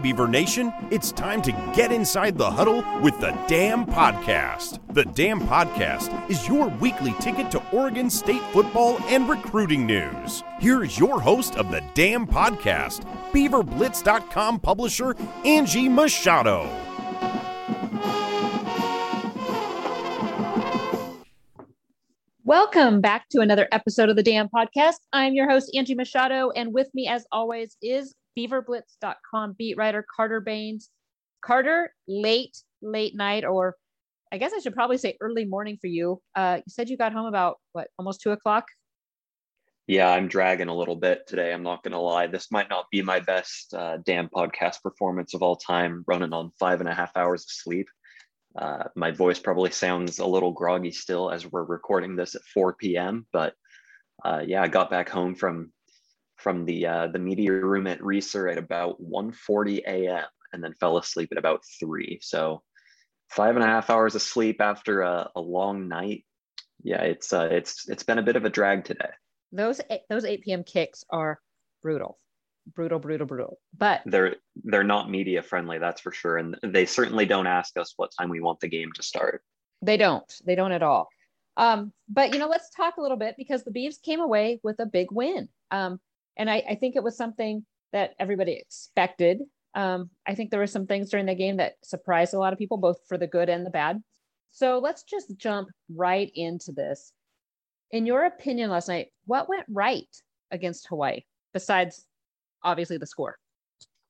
Beaver Nation, it's time to get inside the huddle with the Dam Podcast. The Dam Podcast is your weekly ticket to Oregon State football and recruiting news. Here's your host of the Dam Podcast, BeaverBlitz.com publisher Angie Machado. Welcome back to another episode of the Dam Podcast. I'm your host, Angie Machado, and with me, as always, is beaverblitz.com beat writer Carter Bahns. Carter, late, late night, or I guess I should probably say early morning for you. Uh, you said you got home about what, almost two o'clock? Yeah, I'm dragging a little bit today. I'm not going to lie. This might not be my best uh, Dam podcast performance of all time, running on five and a half hours of sleep. Uh, my voice probably sounds a little groggy still as we're recording this at 4 p.m. But uh, yeah, I got back home from from the uh, the media room at Reser at about 1:40 a.m. and then fell asleep at about three. So five and a half hours of sleep after a, a long night. Yeah, it's uh, it's it's been a bit of a drag today. Those those 8 p.m. kicks are brutal, brutal, brutal, brutal. But they're they're not media friendly, that's for sure. And they certainly don't ask us what time we want the game to start. They don't. They don't at all. Um, but you know, let's talk a little bit because the Beavs came away with a big win. Um, and I, I think it was something that everybody expected. Um, I think there were some things during the game that surprised a lot of people, both for the good and the bad. So let's just jump right into this. In your opinion, last night, what went right against Hawaii besides obviously the score?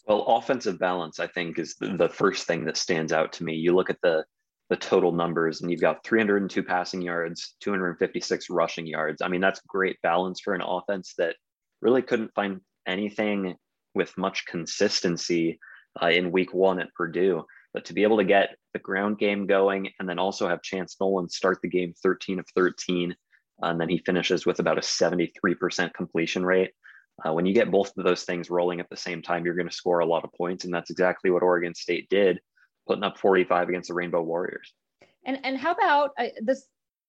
Well, offensive balance, I think, is the, the first thing that stands out to me. You look at the the total numbers, and you've got 302 passing yards, 256 rushing yards. I mean, that's great balance for an offense that really couldn't find anything with much consistency uh, in week one at Purdue. But to be able to get the ground game going and then also have Chance Nolan start the game 13 of 13, and then he finishes with about a 73% completion rate. Uh, when you get both of those things rolling at the same time, you're going to score a lot of points. And that's exactly what Oregon State did, putting up 45 against the Rainbow Warriors. And, and how about uh, this?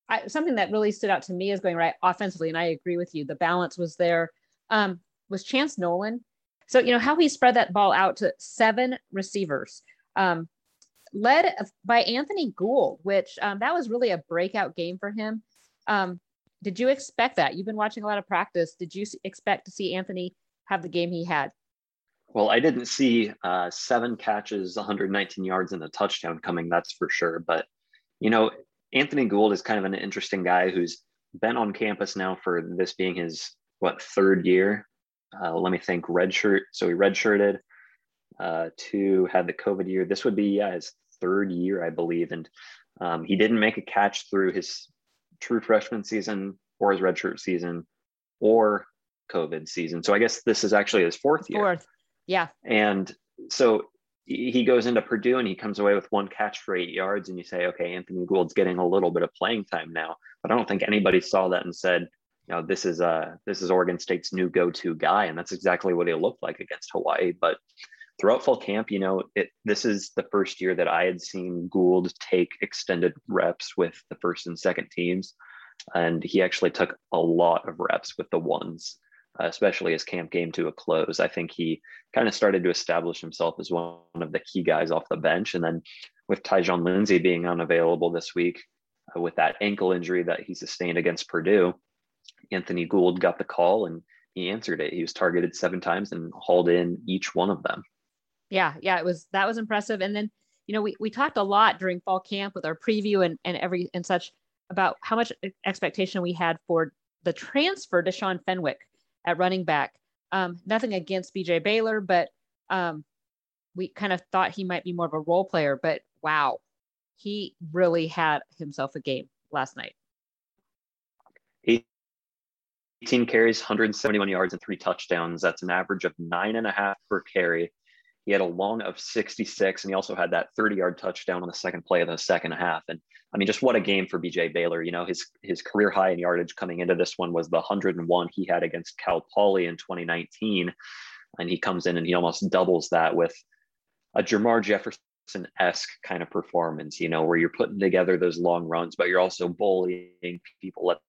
I, something that really stood out to me is going right offensively. And I agree with you. The balance was there um, was Chance Nolan. So, you know, how he spread that ball out to seven receivers, um, led by Anthony Gould, which um, that was really a breakout game for him. Um, did you expect that? You've been watching a lot of practice. Did you expect to see Anthony have the game he had? Well, I didn't see uh, seven catches, 119 yards, and a touchdown coming, that's for sure. But, you know, Anthony Gould is kind of an interesting guy who's been on campus now for this being his what third year. Uh, let me think. Redshirt. So he redshirted. Uh, two had the COVID year. This would be yeah his third year, I believe, and um, he didn't make a catch through his true freshman season or his redshirt season or COVID season. So I guess this is actually his fourth year. Fourth, yeah. And so he goes into Purdue and he comes away with one catch for eight yards, and you say, okay, Anthony Gould's getting a little bit of playing time now. But I don't think anybody saw that and said, you know, this is uh this is Oregon State's new go-to guy, and that's exactly what he looked like against Hawaii. But throughout fall camp, you know, it this is the first year that I had seen Gould take extended reps with the first and second teams, and he actually took a lot of reps with the ones, especially as camp came to a close. I think he kind of started to establish himself as one of the key guys off the bench, and then with Tyjon Lindsey being unavailable this week. Uh, with that ankle injury that he sustained against Purdue, Anthony Gould got the call and he answered it. He was targeted seven times and hauled in each one of them. Yeah, yeah, it was that was impressive. And then, you know, we we talked a lot during fall camp with our preview and and every and such about how much expectation we had for the transfer Deshaun Fenwick at running back. Um, nothing against BJ Baylor, but um, we kind of thought he might be more of a role player. But wow, he really had himself a game last night. 18 carries, 171 yards, and three touchdowns. That's an average of nine and a half per carry. He had a long of 66, and he also had that 30 yard touchdown on the second play of the second half. And I mean, just what a game for BJ Baylor. You know, his his career high in yardage coming into this one was the 101 he had against Cal Poly in 2019. And he comes in and he almost doubles that with a Jermar Jefferson esque kind of performance, you know, where you're putting together those long runs, but you're also bullying people at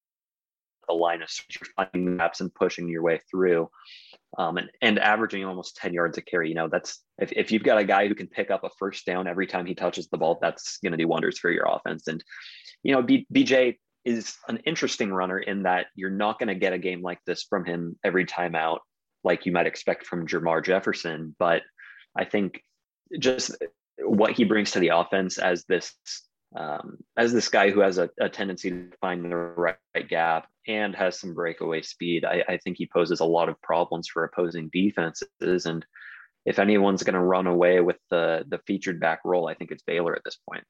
the line of you're finding maps and pushing your way through. um, and, and averaging almost 10 yards a carry. You know, that's if, if you've got a guy who can pick up a first down every time he touches the ball, that's going to do wonders for your offense. And, you know, B, BJ is an interesting runner in that you're not going to get a game like this from him every time out, like you might expect from Jermar Jefferson. But I think just what he brings to the offense as this um, as this guy who has a, a, tendency to find the right, right, gap and has some breakaway speed, I, I, think he poses a lot of problems for opposing defenses. And if anyone's going to run away with the the featured back role, I think it's Baylor at this point.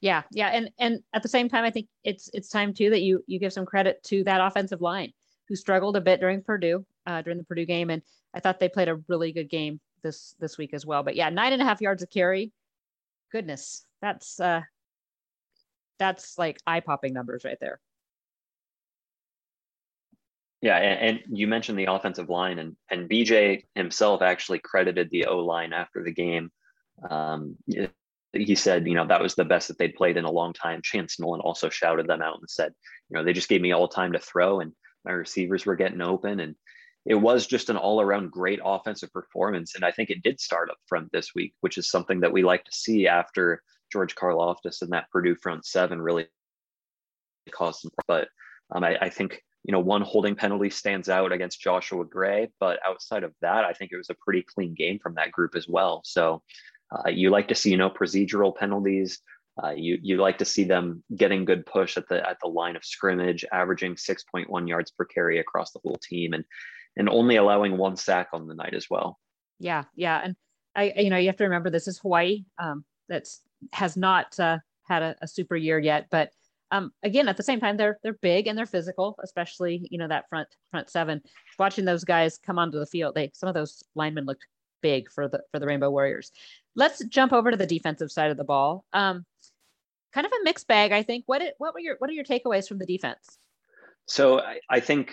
Yeah, yeah, and and at the same time, I think it's it's time too that you you give some credit to that offensive line who struggled a bit during Purdue uh, during the Purdue game, and I thought they played a really good game this this week as well. But yeah, nine and a half yards of carry. Goodness, that's uh, that's like eye popping numbers right there. Yeah, and, and, you mentioned the offensive line, and and BJ himself actually credited the O line after the game. Um, he said, you know, that was the best that they'd played in a long time. Chance Nolan also shouted them out and said, you know, they just gave me all time to throw, and my receivers were getting open, and it was just an all around great offensive performance. And I think it did start up front this week, which is something that we like to see after George Karlaftis and that Purdue front seven really caused some. But um, I, I, think you know one holding penalty stands out against Joshua Gray, but outside of that, I think it was a pretty clean game from that group as well. So uh, you like to see you know procedural penalties. Uh, you you like to see them getting good push at the at the line of scrimmage, averaging 6.1 yards per carry across the whole team, and and only allowing one sack on the night as well. Yeah, yeah, and I you know you have to remember this is Hawaii. Um, that's has not uh, had a, a, super year yet, but um, again, at the same time, they're they're big and they're physical, especially you know that front front seven. Watching those guys come onto the field, they some of those linemen looked big for the for the Rainbow Warriors. Let's jump over to the defensive side of the ball. Um, kind of a mixed bag, I think. What it, what were your what are your takeaways from the defense? So I, I think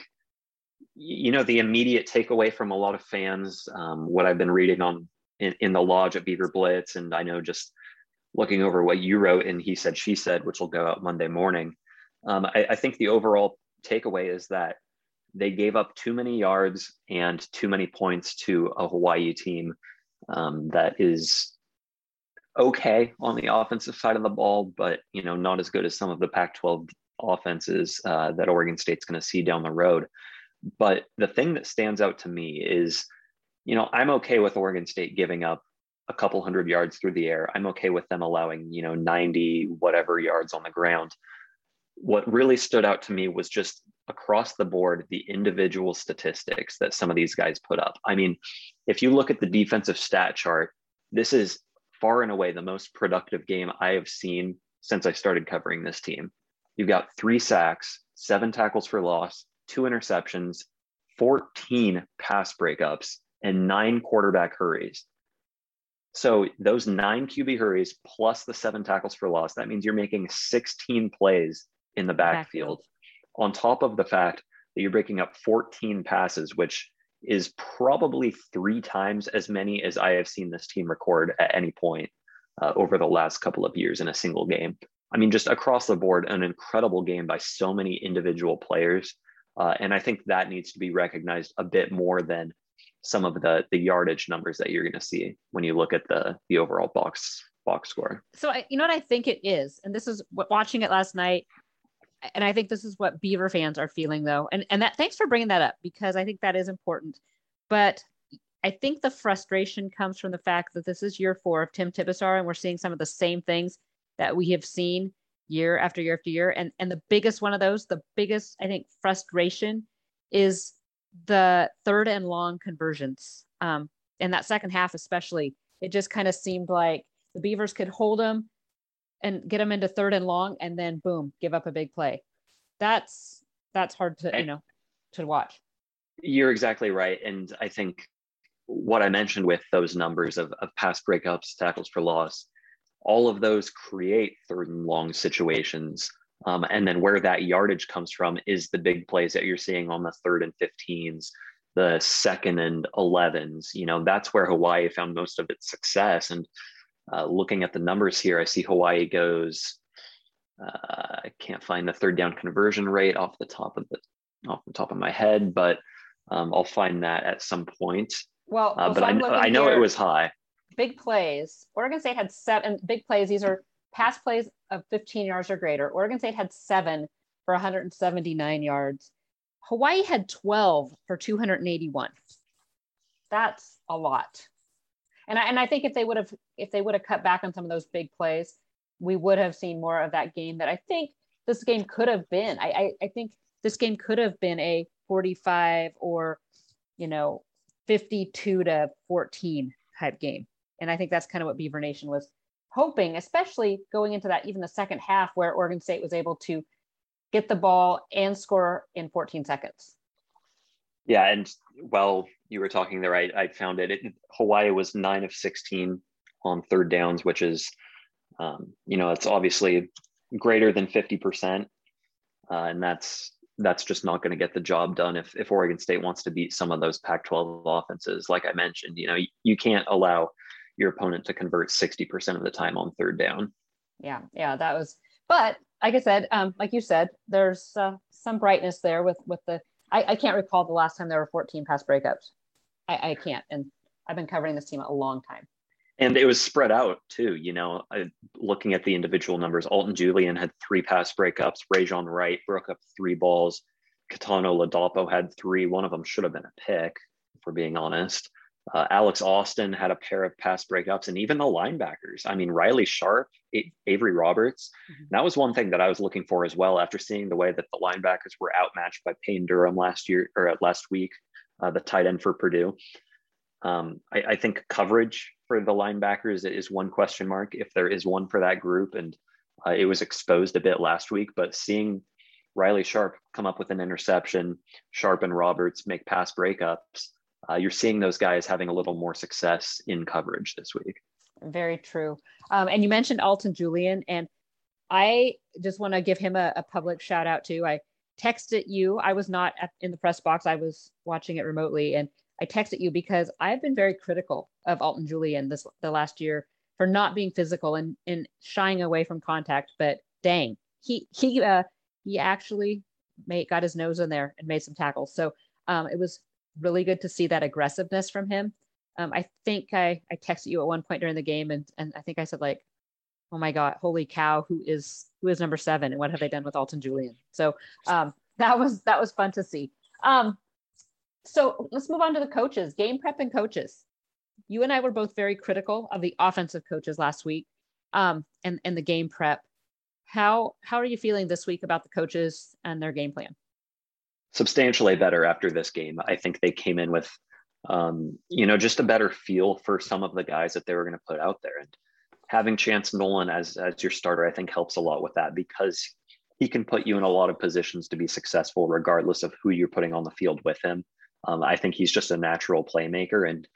you know the immediate takeaway from a lot of fans, um, what I've been reading on in, in the lodge at Beaver Blitz, and I know just looking over what you wrote and he said she said which will go out monday morning. Um, I, I, think the overall takeaway is that they gave up too many yards and too many points to a hawaii team um, that is okay on the offensive side of the ball but you know not as good as some of the pac 12 offenses uh, that oregon state's going to see down the road. But the thing that stands out to me is you know i'm okay with oregon state giving up a couple hundred yards through the air. I'm okay with them allowing, you know, 90 whatever yards on the ground. What really stood out to me was just across the board the individual statistics that some of these guys put up. I mean, if you look at the defensive stat chart, this is far and away the most productive game I have seen since I started covering this team. You've got three sacks, seven tackles for loss, two interceptions, 14 pass breakups, and nine quarterback hurries. So those nine QB hurries plus the seven tackles for loss, that means you're making 16 plays in the backfield, backfield. on top of the fact that you're breaking up 14 passes, which is probably three times as many as I have seen this team record at any point uh, over the last couple of years in a single game. I mean, just across the board, an incredible game by so many individual players. Uh, and I think that needs to be recognized a bit more than some of the the yardage numbers that you're going to see when you look at the the overall box box score. So I, you know what I think it is, and this is what watching it last night, and I think this is what Beaver fans are feeling though, and and that thanks for bringing that up because I think that is important. But I think the frustration comes from the fact that this is year four of Tim Tibesar, and we're seeing some of the same things that we have seen year after year after year. And and the biggest one of those, the biggest I think frustration is the third and long conversions. Um, in that second half, especially, it just kind of seemed like the Beavers could hold them and get them into third and long, and then boom, give up a big play. That's that's hard to you know to watch. You're exactly right, and I think what I mentioned with those numbers of, of pass breakups, tackles for loss, all of those create third and long situations um, and then where that yardage comes from is the big plays that you're seeing on the third and 15s, the second and 11s. You know, that's where Hawaii found most of its success. And uh, looking at the numbers here, I see Hawaii goes, uh, I can't find the third down conversion rate off the top of the off the top of my head, but Um, I'll find that at some point. Well, uh, but I, I know here, it was high. Big plays. Oregon State had seven big plays. These are pass plays of 15 yards or greater. Oregon State had seven for 179 yards. Hawaii had 12 for 281. That's a lot. And I, and I think if they would have if they would have cut back on some of those big plays, we would have seen more of that game that I think this game could have been. I, I, I think this game could have been a 45 or, you know, 52 to 14 type game. And I think that's kind of what Beaver Nation was hoping, especially going into that, even the second half where Oregon State was able to get the ball and score in 14 seconds. Yeah. And while you were talking there, I, I found it, it Hawaii was nine of 16 on third downs, which is, um, you know, it's obviously greater than 50%. Uh, and that's that's just not going to get the job done if, if Oregon State wants to beat some of those Pac 12 offenses. Like I mentioned, you know, you, you can't allow your opponent to convert 60% of the time on third down. Yeah. Yeah. That was, but like I said, um, like you said, there's uh, some brightness there with, with the, I, I can't recall the last time there were 14 pass breakups. I, I can't. And I've been covering this team a long time. And it was spread out too. You know, I, looking at the individual numbers, Alton Julian had three pass breakups. Rejzohn Wright broke up three balls. Kitan Oladapo had three. One of them should have been a pick, if we're being honest. Uh, Alex Austin had a pair of pass breakups, and even the linebackers. I mean, Riley Sharp, A- Avery Roberts. Mm-hmm. That was one thing that I was looking for as well. After seeing the way that the linebackers were outmatched by Payne Durham last year or last week, uh, the tight end for Purdue. Um, I, I, think coverage for the linebackers is one question mark if there is one for that group, and uh, it was exposed a bit last week. But seeing Riley Sharp come up with an interception, Sharp and Roberts make pass breakups, uh, you're seeing those guys having a little more success in coverage this week. Very true. Um, and you mentioned Alton Julian, and I just want to give him a, a, public shout out too. I texted you. I was not at, in the press box. I was watching it remotely, and I texted you because I've been very critical of Alton Julian this the last year for not being physical and, and shying away from contact. But dang, he he uh, he actually made got his nose in there and made some tackles. So um, it was really good to see that aggressiveness from him. Um, I think I I texted you at one point during the game and and I think I said like, oh my god, holy cow, who is who is number seven and what have they done with Alton Julian? So um, that was that was fun to see. Um, so let's move on to the coaches, game prep and coaches. You and I were both very critical of the offensive coaches last week um, and, and the game prep. How, how are you feeling this week about the coaches and their game plan? Substantially better after this game. I think they came in with, um, you know, just a better feel for some of the guys that they were going to put out there. And having Chance Nolan as, as your starter, I think helps a lot with that because he can put you in a lot of positions to be successful regardless of who you're putting on the field with him. Um, I think he's just a natural playmaker, and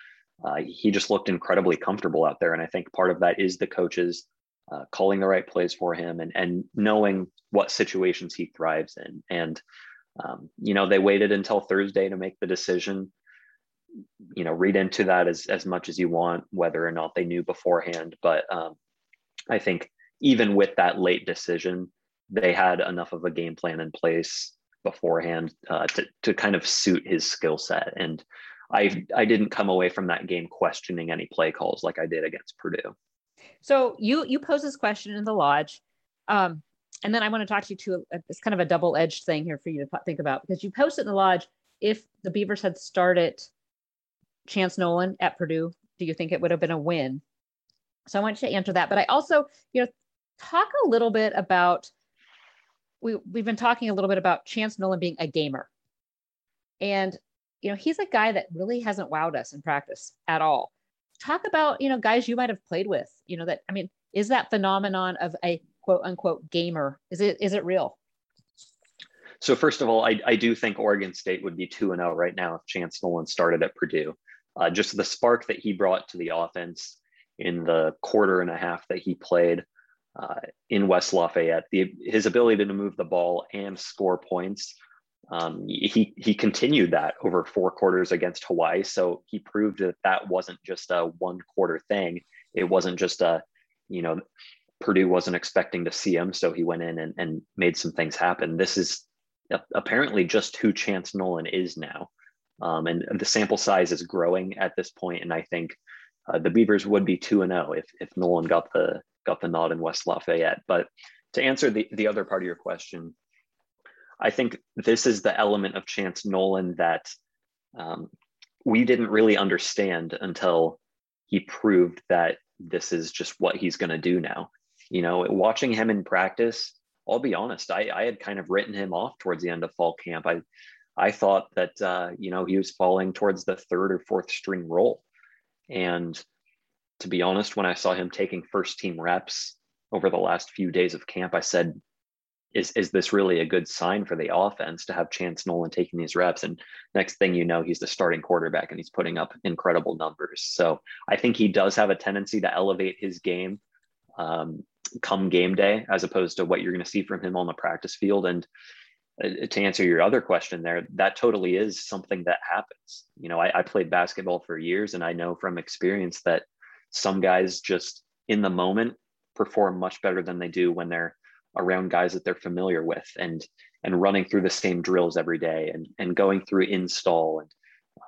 uh, he just looked incredibly comfortable out there. And I think part of that is the coaches uh, calling the right plays for him and and knowing what situations he thrives in. And um, you know, they waited until Thursday to make the decision. You know, read into that as as much as you want, whether or not they knew beforehand. But um, I think even with that late decision, they had enough of a game plan in place beforehand uh, to to kind of suit his skill set. And I I didn't come away from that game questioning any play calls like I did against Purdue. So you you pose this question in the lodge, um, and then I want to talk to you to it's kind of a double edged thing here for you to think about because you posted in the lodge if the Beavers had started Chance Nolan at Purdue, do you think it would have been a win? So I want you to answer that, but I also you know talk a little bit about we we've been talking a little bit about Chance Nolan being a gamer. And you know, he's a guy that really hasn't wowed us in practice at all. Talk about, you know, guys you might have played with, you know, that I mean, is that phenomenon of a quote unquote gamer, is it is it real? So first of all, I, I do think Oregon State would be 2 and 0 right now if Chance Nolan started at Purdue. Uh, just the spark that he brought to the offense in the quarter and a half that he played uh, in West Lafayette. The, his ability to move the ball and score points, um, he he continued that over four quarters against Hawaii. So he proved that that wasn't just a one quarter thing. It wasn't just a, you know, Purdue wasn't expecting to see him, so he went in and, and made some things happen. This is apparently just who Chance Nolan is now. Um, and the sample size is growing at this point, and I think uh, the Beavers would be two and zero oh if if Nolan got the got the nod in West Lafayette. But to answer the the other part of your question, I think this is the element of Chance Nolan that um, we didn't really understand until he proved that this is just what he's going to do now. You know, watching him in practice, I'll be honest, I, I had kind of written him off towards the end of fall camp. I I thought that uh, you know he was falling towards the third or fourth string role, and to be honest, when I saw him taking first team reps over the last few days of camp, I said, "Is is this really a good sign for the offense to have Chance Nolan taking these reps?" And next thing you know, he's the starting quarterback and he's putting up incredible numbers. So I think he does have a tendency to elevate his game um, come game day, as opposed to what you're going to see from him on the practice field. And uh, to answer your other question there, that totally is something that happens. You know, I, I, played basketball for years and I know from experience that some guys just in the moment perform much better than they do when they're around guys that they're familiar with and and running through the same drills every day and and going through install and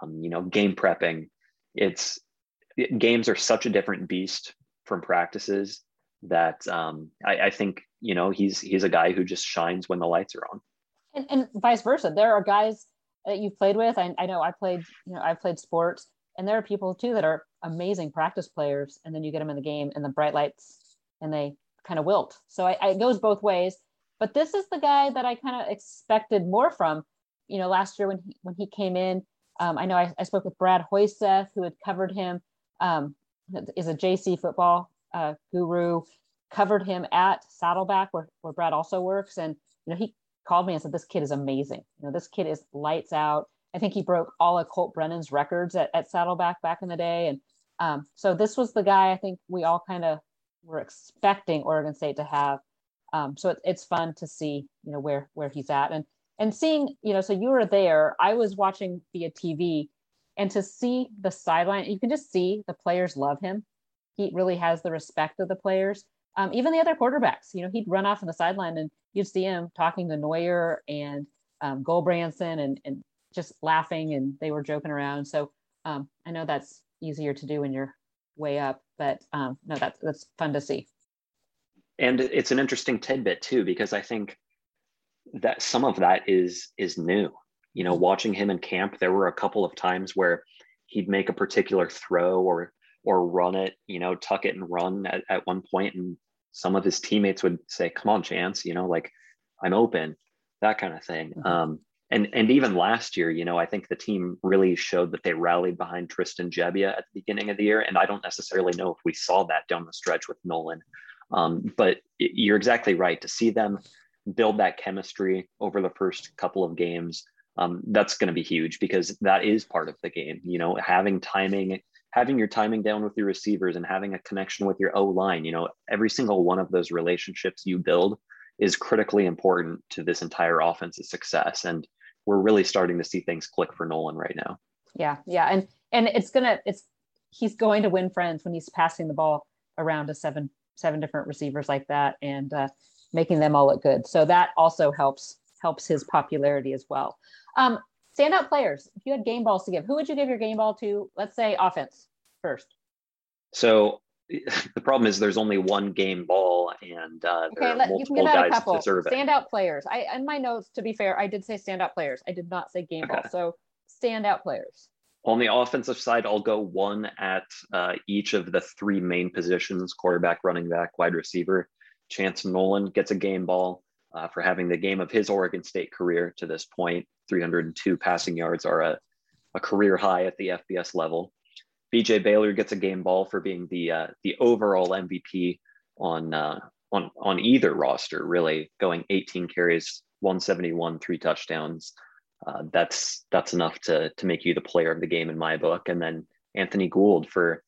um, you know game prepping it's games are such a different beast from practices that um, I, I think you know he's he's a guy who just shines when the lights are on and, and vice versa. There are guys that you've played with. I, I know I played, you know, I've played sports, and there are people too that are amazing practice players, and then you get them in the game and the bright lights, and they kind of wilt. So I, I, it goes both ways. But this is the guy that I kind of expected more from. You know, last year when he when he came in, um, I know I, I, spoke with Brad Hoyseth, who had covered him, um, is a JC football uh, guru, covered him at Saddleback, where, where Brad also works, and you know he called me and said, This kid is amazing. You know, this kid is lights out. I think he broke all of Colt Brennan's records at, at Saddleback back in the day. And um, so this was the guy I think we all kind of were expecting Oregon State to have. Um, so it, it's fun to see, you know, where where he's at and and seeing, you know, so you were there. I was watching via TV, and to see the sideline, you can just see the players love him. He really has the respect of the players. Um, even the other quarterbacks, you know, he'd run off on the sideline and you'd see him talking to Noyer and um, Gulbranson and, and just laughing and they were joking around. So um, I know that's easier to do when you're way up, but um, no, that's, that's fun to see. And it's an interesting tidbit too, because I think that some of that is, is new, you know, watching him in camp, there were a couple of times where he'd make a particular throw or, or run it, you know, tuck it and run at, at one point and some of his teammates would say, "Come on, Chance," you know, like I'm open, that kind of thing. Mm-hmm. Um, and and even last year, you know, I think the team really showed that they rallied behind Tristan Gebbia at the beginning of the year, and I don't necessarily know if we saw that down the stretch with Nolan. Um, but you're exactly right to see them build that chemistry over the first couple of games. Um, that's going to be huge because that is part of the game. You know, having timing having your timing down with your receivers and having a connection with your O line, you know, every single one of those relationships you build is critically important to this entire offense's success. And we're really starting to see things click for Nolan right now. Yeah, yeah, and and it's gonna it's he's going to win friends when he's passing the ball around to seven seven different receivers like that and uh, making them all look good. So that also helps helps his popularity as well. Um, Standout players. If you had game balls to give, who would you give your game ball to? Let's say offense first. So the problem is there's only one game ball, and uh, okay, let, you can give out a couple standout players. I in my notes, to be fair, I did say standout players. I did not say game okay. ball. So standout players. On the offensive side, I'll go one at uh, each of the three main positions: quarterback, running back, wide receiver. Chance Nolan gets a game ball uh, for having the game of his Oregon State career to this point. 302 passing yards are a, a career high at the FBS level. BJ Baylor gets a game ball for being the uh, the overall MVP on uh, on on either roster, really going 18 carries, 171, three touchdowns. Uh, that's that's enough to to make you the player of the game in my book. And then Anthony Gould for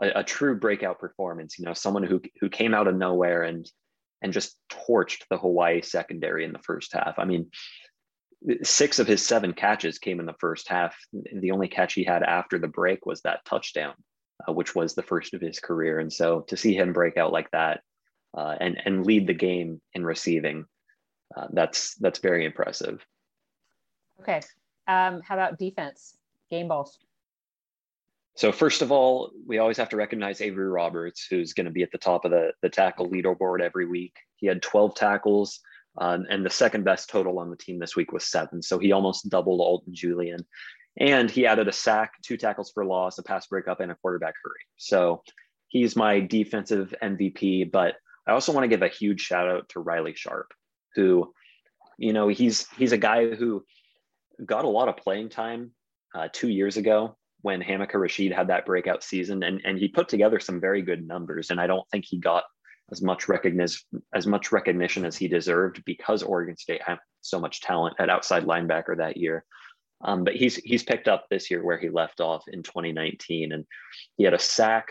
a, a true breakout performance. You know, someone who who came out of nowhere and and just torched the Hawaii secondary in the first half. I mean, six of his seven catches came in the first half. The only catch he had after the break was that touchdown, uh, which was the first of his career. And so to see him break out like that uh, and and lead the game in receiving, uh, that's that's very impressive. Okay, um, how about defense? game balls. So first of all, we always have to recognize Avery Roberts, who's going to be at the top of the, the tackle leaderboard every week. He had 12 tackles, um, and the second best total on the team this week was seven. So he almost doubled Alton Julian. And he added a sack, two tackles for loss, a pass breakup, and a quarterback hurry. So he's my defensive MVP. But I also want to give a huge shout out to Riley Sharp, who, you know, he's he's a guy who got a lot of playing time uh, two years ago when Hamilcar Rashed had that breakout season, and and he put together some very good numbers. And I don't think he got as much recognition as much recognition as he deserved because Oregon State had so much talent at outside linebacker that year. Um, but he's he's picked up this year where he left off in 2019, and he had a sack,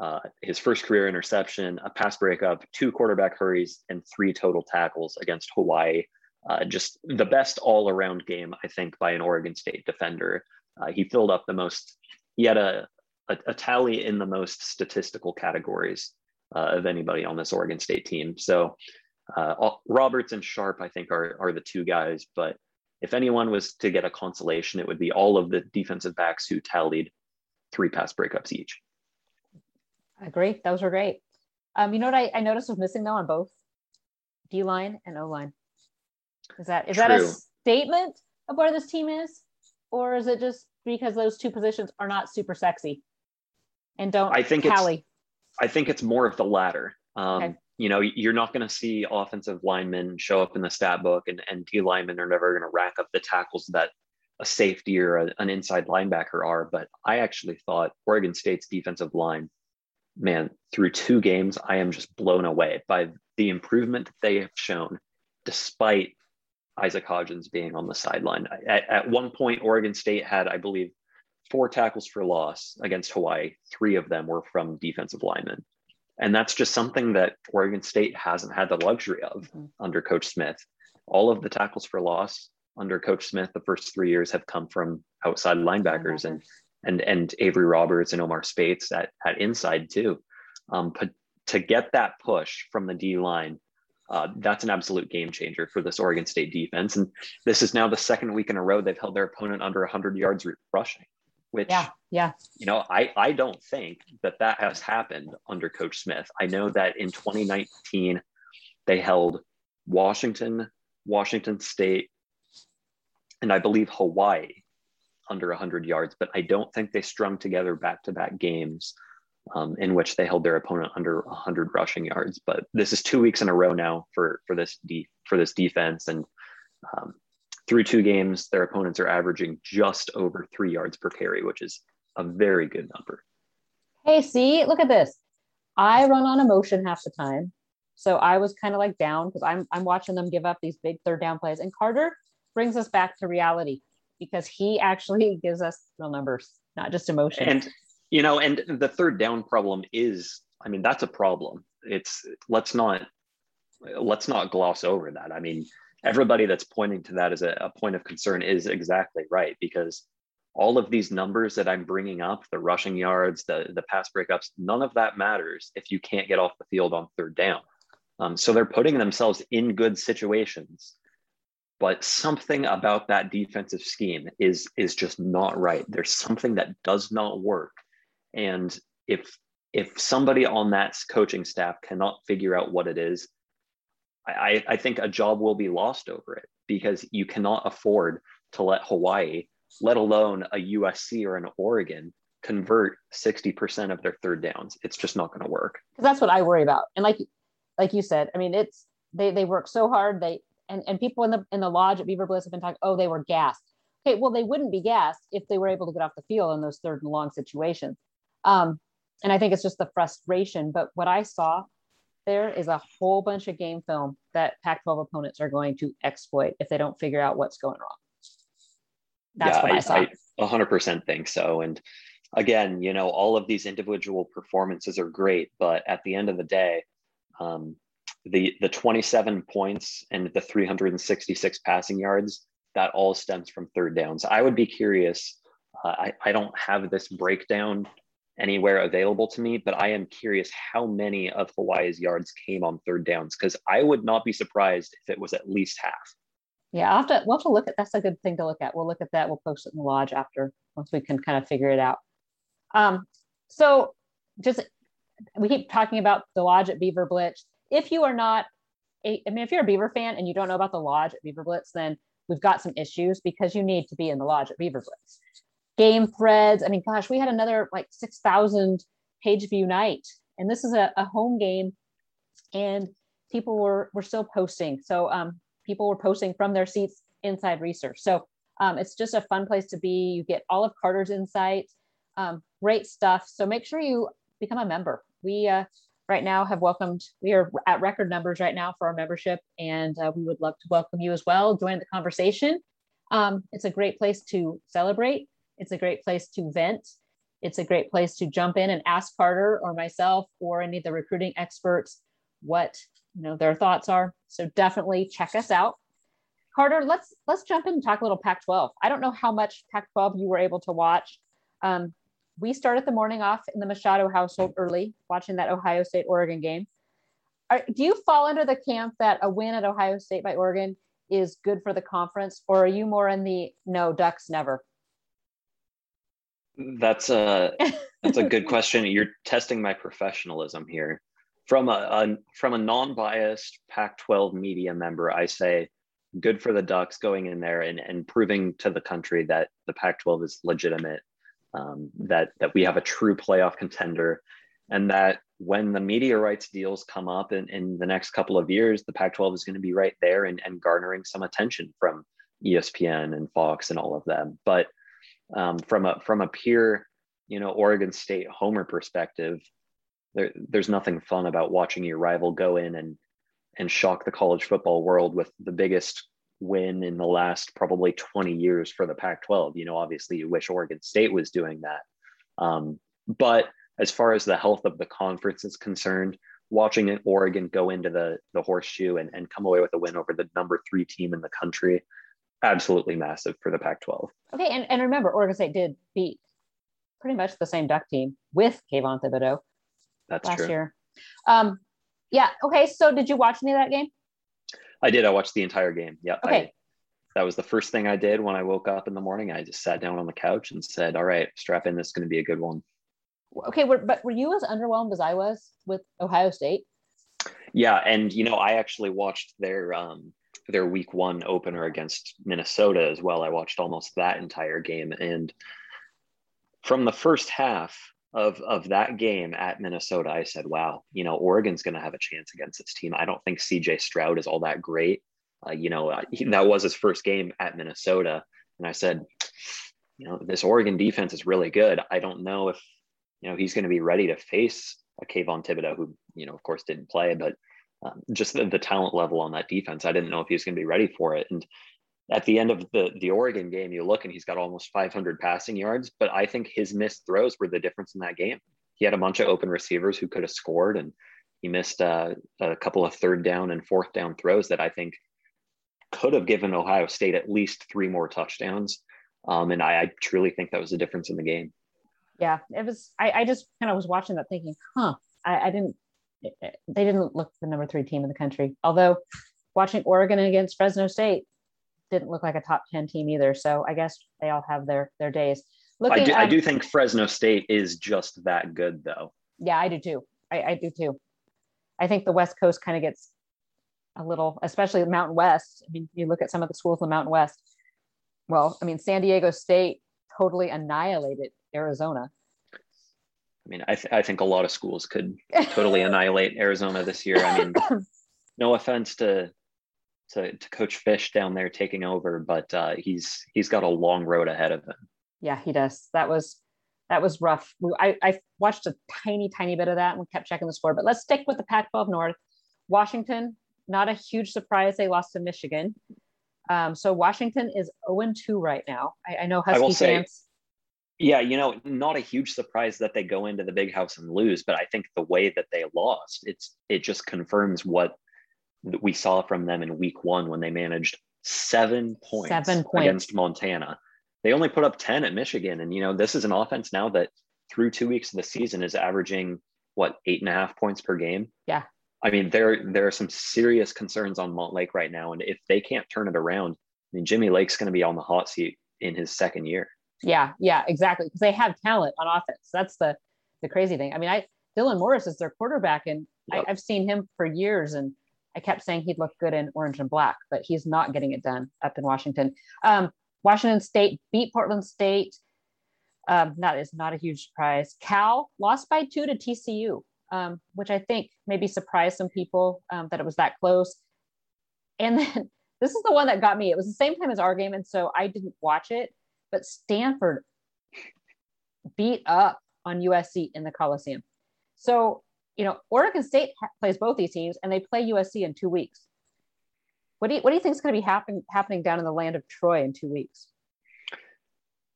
uh, his first career interception, a pass breakup, two quarterback hurries, and three total tackles against Hawaii. Uh, just the best all around game, I think, by an Oregon State defender. Uh, he filled up the most. He had a, a, a tally in the most statistical categories uh, of anybody on this Oregon State team. So uh, Roberts and Sharp, I think, are are the two guys, but if anyone was to get a consolation, it would be all of the defensive backs who tallied three pass breakups each. I agree. Those were great. Um, you know what I, I noticed was missing though on both D line and O line. Is that is True. that a statement of where this team is, or is it just because those two positions are not super sexy and don't I think tally? I think it's more of the latter. Um, okay you know, you're not going to see offensive linemen show up in the stat book, and, and D linemen are never going to rack up the tackles that a safety or a, an inside linebacker are. But I actually thought Oregon State's defensive line, man, through two games, I am just blown away by the improvement that they have shown, despite Isaac Hodgins being on the sideline. At, at one point, Oregon State had, I believe, four tackles for loss against Hawaii. Three of them were from defensive linemen. And that's just something that Oregon State hasn't had the luxury of mm-hmm. under Coach Smith. All of the tackles for loss under Coach Smith the first three years have come from outside linebackers and and and Avery Roberts and Omar Speights at, at inside too. Um, but to get that push from the D line, uh, that's an absolute game changer for this Oregon State defense. And this is now the second week in a row they've held their opponent under 100 yards rushing which yeah yeah you know i i don't think that that has happened under coach smith i know that in 2019 they held washington washington state and i believe hawaii under 100 yards but i don't think they strung together back-to-back games um, in which they held their opponent under 100 rushing yards but this is two weeks in a row now for for this de- for this defense and um, through two games, their opponents are averaging just over three yards per carry, which is a very good number. Hey, see, look at this. I run on emotion half the time. So I was kind of like down because I'm I'm watching them give up these big third down plays. And Carter brings us back to reality because he actually gives us real numbers, not just emotion. And you know, and the third down problem is, I mean, that's a problem. It's let's not let's not gloss over that. I mean, everybody that's pointing to that as a, a point of concern is exactly right because all of these numbers that I'm bringing up, the rushing yards, the, the pass breakups, none of that matters if you can't get off the field on third down. Um, so they're putting themselves in good situations, but something about that defensive scheme is is just not right. There's something that does not work, and if if somebody on that coaching staff cannot figure out what it is, I, I think a job will be lost over it because you cannot afford to let Hawaii, let alone a USC or an Oregon, convert 60% of their third downs. It's just not going to work. Because that's what I worry about. And like like you said, I mean, it's they they work so hard. They and, and people in the in the lodge at Beaver Blitz have been talking, oh, they were gassed. Okay, well, they wouldn't be gassed if they were able to get off the field in those third and long situations. Um, and I think it's just the frustration. But what I saw there is a whole bunch of game film that Pac 12 opponents are going to exploit if they don't figure out what's going wrong. That's yeah, what I, I saw. I 100% think so. And again, you know, all of these individual performances are great, but at the end of the day, um, the the 27 points and the 366 passing yards that all stems from third downs. I would be curious. Uh, I, I don't have this breakdown anywhere available to me, but I am curious how many of Hawaii's yards came on third downs because I would not be surprised if it was at least half. Yeah, I'll have to we'll have to look at that's a good thing to look at. We'll look at that. We'll post it in the lodge after once we can kind of figure it out. Um, so just we keep talking about the lodge at Beaver Blitz. If you are not a, I mean, if you're a Beaver fan and you don't know about the lodge at Beaver Blitz, then we've got some issues because you need to be in the lodge at Beaver Blitz. Game threads. I mean, gosh, we had another like 6,000 page view night, and this is a, a home game, and people were were still posting. So um, people were posting from their seats inside Reser. So um, it's just a fun place to be. You get all of Carter's insights, um, great stuff. So make sure you become a member. We uh, right now have welcomed, we are at record numbers right now for our membership, and uh, we would love to welcome you as well. Join the conversation. Um, it's a great place to celebrate. It's a great place to vent. It's a great place to jump in and ask Carter or myself or any of the recruiting experts what you know their thoughts are. So definitely check us out. Carter, let's let's jump in and talk a little Pac-12. I don't know how much Pac-12 you were able to watch. Um, we started the morning off in the Machado household early, watching that Ohio State Oregon game. Are, do you fall under the camp that a win at Ohio State by Oregon is good for the conference, or are you more in the no Ducks never? That's a that's a good question. You're testing my professionalism here. From a, a from a non-biased Pac-12 media member, I say good for the Ducks going in there and, and proving to the country that the Pac-12 is legitimate um, that that we have a true playoff contender, and that when the media rights deals come up in, in the next couple of years, the Pac-12 is going to be right there and, and garnering some attention from ESPN and Fox and all of them. But um, from a from a pure, you know, Oregon State homer perspective, there, there's nothing fun about watching your rival go in and and shock the college football world with the biggest win in the last probably 20 years for the Pac 12. You know, obviously, you wish Oregon State was doing that. Um, but as far as the health of the conference is concerned, watching it, Oregon go into the, the horseshoe and, and come away with a win over the number three team in the country, absolutely massive for the Pac 12. Okay. And, and remember, Oregon State did beat pretty much the same Duck team with Kayvon Thibodeaux That's last true. year. Um, yeah. Okay. So did you watch any of that game? I did. I watched the entire game. Yeah. Okay. I, that was the first thing I did when I woke up in the morning. I just sat down on the couch and said, "All right, strap in. This is going to be a good one." Okay, but were you as underwhelmed as I was with Ohio State? Yeah, and you know, I actually watched their um, their week one opener against Minnesota as well. I watched almost that entire game, and from the first half, of of that game at Minnesota, I said, "Wow, you know, Oregon's going to have a chance against this team." I don't think C.J. Stroud is all that great. Uh, you know, he, that was his first game at Minnesota, and I said, "You know, this Oregon defense is really good. I don't know if you know he's going to be ready to face a Kayvon Thibodeaux, who you know, of course, didn't play, but." Um, just the, the talent level on that defense, I didn't know if he was going to be ready for it. And at the end of the the Oregon game, you look and he's got almost 500 passing yards, but I think his missed throws were the difference in that game. He had a bunch of open receivers who could have scored, and he missed uh, a couple of third down and fourth down throws that I think could have given Ohio State at least three more touchdowns. Um, and I, I, truly think that was the difference in the game. Yeah, it was. I, I just kind of was watching that, thinking, "Huh." I, I didn't. They didn't look the number three team in the country. Although watching Oregon against Fresno State, didn't look like a top 10 team either. So I guess they all have their their days. Looking, I, do, um, I do think Fresno State is just that good though. Yeah, I do too. I, I do too. I think the West Coast kind of gets a little, especially the Mountain West. I mean, you look at some of the schools in the Mountain West. Well, I mean, San Diego State totally annihilated Arizona. I mean, I, th- I think a lot of schools could totally annihilate Arizona this year. I mean, no offense to to, to coach Fisch down there taking over, but uh, he's he's got a long road ahead of him. Yeah, he does. That was that was rough. I, I watched a tiny tiny bit of that and kept checking the score. But let's stick with the Pac-12 North. Washington, not a huge surprise. They lost to Michigan. Um, so Washington is 0 2 right now. I, I know Husky I fans. Say, yeah, you know, not a huge surprise that they go into the big house and lose, but I think the way that they lost, it's it just confirms what we saw from them in week one when they managed seven points, seven points. against Montana. They only put up 10 at Michigan. And, you know, this is an offense now that through two weeks of the season is averaging what, eight and a half points per game? Yeah. I mean, there there are some serious concerns on Montlake right now. And if they can't turn it around, I mean, Jimmy Lake's going to be on the hot seat in his second year. Yeah, yeah, exactly. Because they have talent on offense. That's the the crazy thing. I mean, I Dylan Morris is their quarterback, and yep. I, have seen him for years, and I kept saying he'd look good in orange and black, but he's not getting it done up in Washington. Um, Washington State beat Portland State. Um, that is not a huge surprise. Cal lost by two to TCU, um, which I think maybe surprised some people um, that it was that close. And then this is the one that got me. It was the same time as our game, and so I didn't watch it. But Stanford beat up on USC in the Coliseum. So you know, Oregon State plays both these teams, and they play USC in two weeks. What do you what do you think is going to be happen, happening down in the land of Troy in two weeks?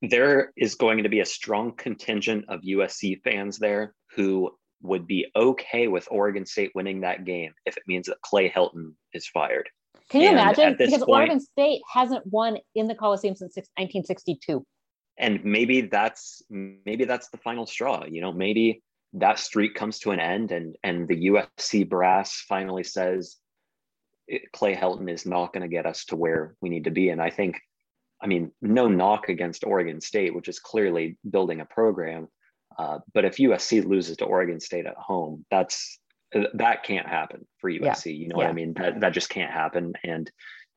There is going to be a strong contingent of USC fans there who would be okay with Oregon State winning that game if it means that Clay Helton is fired. Can you and imagine? Because point, Oregon State hasn't won in the Coliseum since 1962. And maybe that's maybe that's the final straw. You know, maybe that streak comes to an end, and and the USC brass finally says Clay Helton is not going to get us to where we need to be. And I think, I mean, no knock against Oregon State, which is clearly building a program. Uh, but if USC loses to Oregon State at home, that's that can't happen for USC. Yeah. You know yeah. what I mean? That that just can't happen. And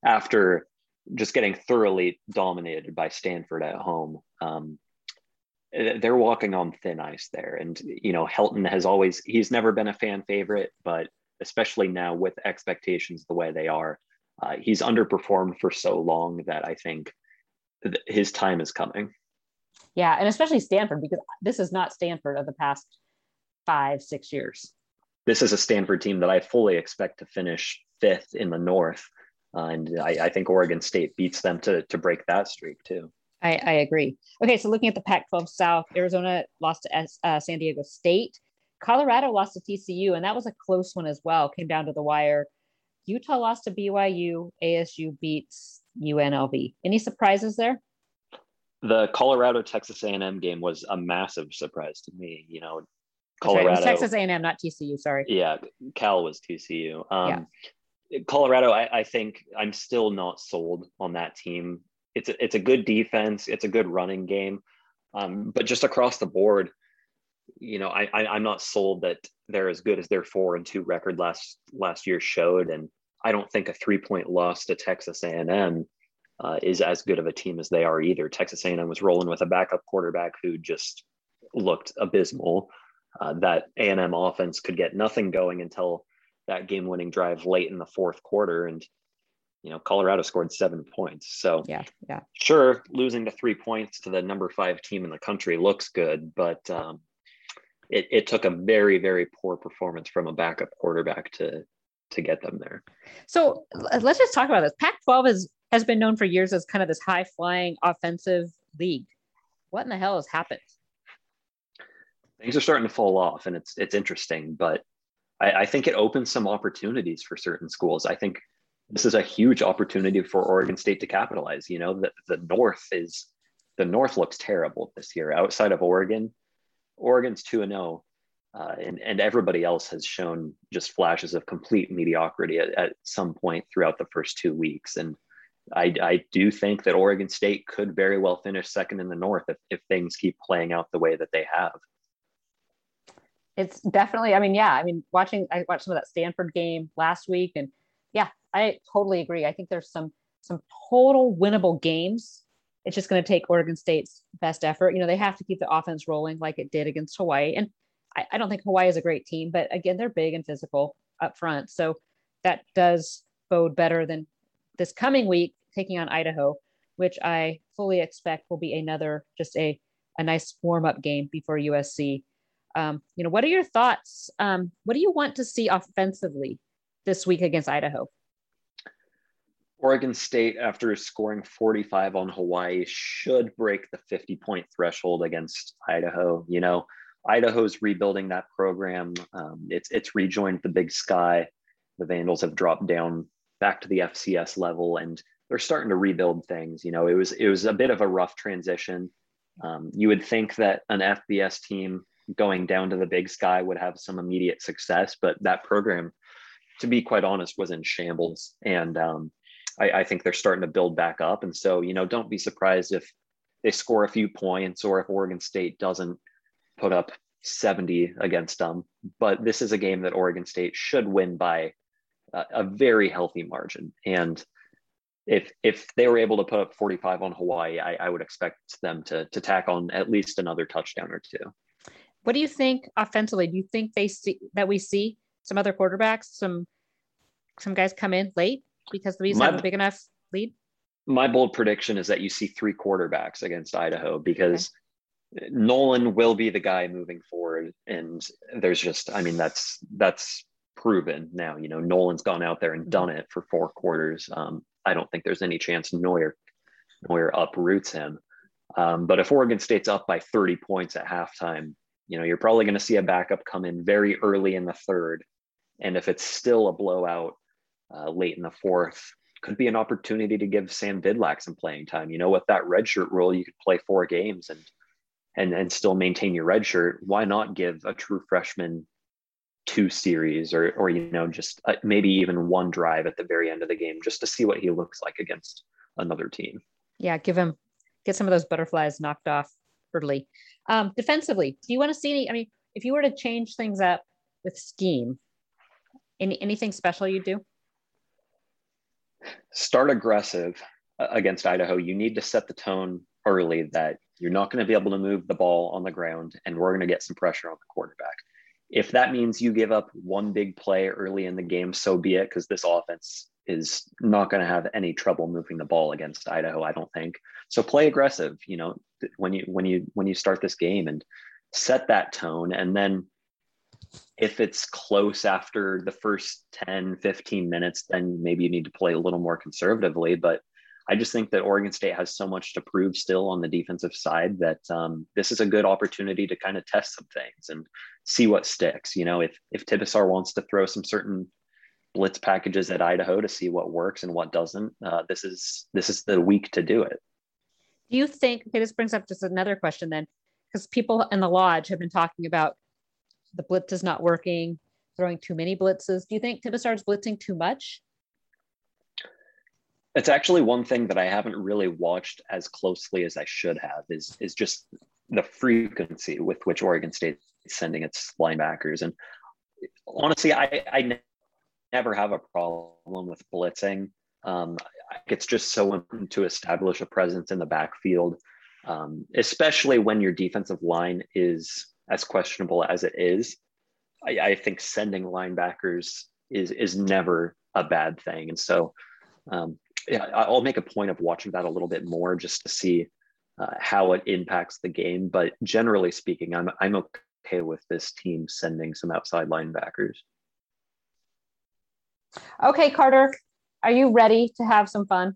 after just getting thoroughly dominated by Stanford at home, um, they're walking on thin ice there. And you know, Helton has always he's never been a fan favorite, but especially now with expectations the way they are. Uh, he's underperformed for so long that I think th- his time is coming. Yeah, and especially Stanford because this is not Stanford of the past five, six years. This is a Stanford team that I fully expect to finish fifth in the North, uh, and I, I, think Oregon State beats them to to break that streak too. I, I agree. Okay, so looking at the Pac-12 South, Arizona lost to uh, San Diego State. Colorado lost to TCU, and that was a close one as well. Came down to the wire. Utah lost to BYU. ASU beats UNLV. Any surprises there? The Colorado Texas A&M game was a massive surprise to me. You know, Colorado right. Texas A&M, not TCU. Sorry. Yeah, Cal was TCU. Um, yeah. Colorado, I, I think I'm still not sold on that team. It's a, it's a good defense. It's a good running game. Um, but just across the board, you know, I, I am not sold that they're as good as their four and two record last last year showed, and I don't think a three point loss to Texas A&M uh, is as good of a team as they are either. Texas A&M was rolling with a backup quarterback who just looked abysmal. Uh, that A&M offense could get nothing going until that game winning drive late in the fourth quarter, and you know Colorado scored seven points. So yeah, yeah, sure, losing to three points to the number five team in the country looks good, but um, it, it took a very very poor performance from a backup quarterback to to get them there. So let's just talk about this. Pac 12 is has been known for years as kind of this high flying offensive league. What in the hell has happened things are starting to fall off and it's it's interesting but I, I think it opens some opportunities for certain schools i think this is a huge opportunity for oregon state to capitalize you know the, the north is the north looks terrible this year outside of oregon Oregon's 2 and 0. Uh, and, and everybody else has shown just flashes of complete mediocrity at, at some point throughout the first two weeks. And I, I do think that Oregon State could very well finish second in the North if, if things keep playing out the way that they have. It's definitely, I mean, yeah, I mean, watching, I watched some of that Stanford game last week and yeah, I totally agree. I think there's some, some total winnable games it's just going to take Oregon State's best effort. You know, they have to keep the offense rolling like it did against Hawaii. And I, I don't think Hawaii is a great team, but again, they're big and physical up front. So that does bode better than this coming week taking on Idaho, which I fully expect will be another just a, a nice warm up game before USC. Um, you know, what are your thoughts? Um, what do you want to see offensively this week against Idaho? Oregon State, after scoring 45 on Hawaii, should break the 50 point threshold against Idaho. You know, Idaho's rebuilding that program. Um, it's it's rejoined the Big Sky. The Vandals have dropped down back to the FCS level, and they're starting to rebuild things. You know, it was it was a bit of a rough transition. Um, you would think that an FBS team going down to the Big Sky would have some immediate success, but that program, to be quite honest, was in shambles. And um, I, I think they're starting to build back up. And so, you know, don't be surprised if they score a few points or if Oregon State doesn't put up 70 against them. But this is a game that Oregon State should win by a, a very healthy margin. And if if they were able to put up 45 on Hawaii, I, I would expect them to to tack on at least another touchdown or two. What do you think offensively? Do you think they see that we see some other quarterbacks, some some guys come in late because the Bees have a big enough lead? My bold prediction is that you see three quarterbacks against Idaho because okay. Nolan will be the guy moving forward, and there's just, I mean, that's that's proven now. You know, Nolan's gone out there and mm-hmm. done it for four quarters. Um, I don't think there's any chance Noyer Noyer uproots him. Um, but if Oregon State's up by 30 points at halftime, you know, you're probably going to see a backup come in very early in the third. And if it's still a blowout uh, late in the fourth, could be an opportunity to give Sam Vidlak some playing time. You know, with that redshirt rule, you could play four games and and and still maintain your redshirt. Why not give a true freshman two series or or you know just uh, maybe even one drive at the very end of the game just to see what he looks like against another team. Yeah, give him get some of those butterflies knocked off early. Um, defensively, do you want to see any? I mean, if you were to change things up with scheme, any anything special you do? Start aggressive uh, against Idaho. You need to set the tone early that you're not going to be able to move the ball on the ground, and we're going to get some pressure on the quarterback. If that means you give up one big play early in the game, so be it, because this offense is not going to have any trouble moving the ball against Idaho, I don't think. So play aggressive, you know, when you when you when you start this game and set that tone and then if it's close after the first 10 15 minutes then maybe you need to play a little more conservatively but i just think that oregon state has so much to prove still on the defensive side that um, this is a good opportunity to kind of test some things and see what sticks you know if if tibesar wants to throw some certain blitz packages at idaho to see what works and what doesn't uh, this is this is the week to do it do you think, okay, this brings up just another question then, because people in the lodge have been talking about the blitz is not working, throwing too many blitzes. Do you think Tibesar's blitzing too much? It's actually one thing that I haven't really watched as closely as I should have is, is just the frequency with which Oregon State is sending its linebackers. And honestly, I, I never have a problem with blitzing. Um, it's just so important to establish a presence in the backfield, um, especially when your defensive line is as questionable as it is. I, I, think sending linebackers is is never a bad thing, and so um, yeah, I'll make a point of watching that a little bit more just to see uh, how it impacts the game. But generally speaking, I'm I'm okay with this team sending some outside linebackers. Okay, Carter, are you ready to have some fun?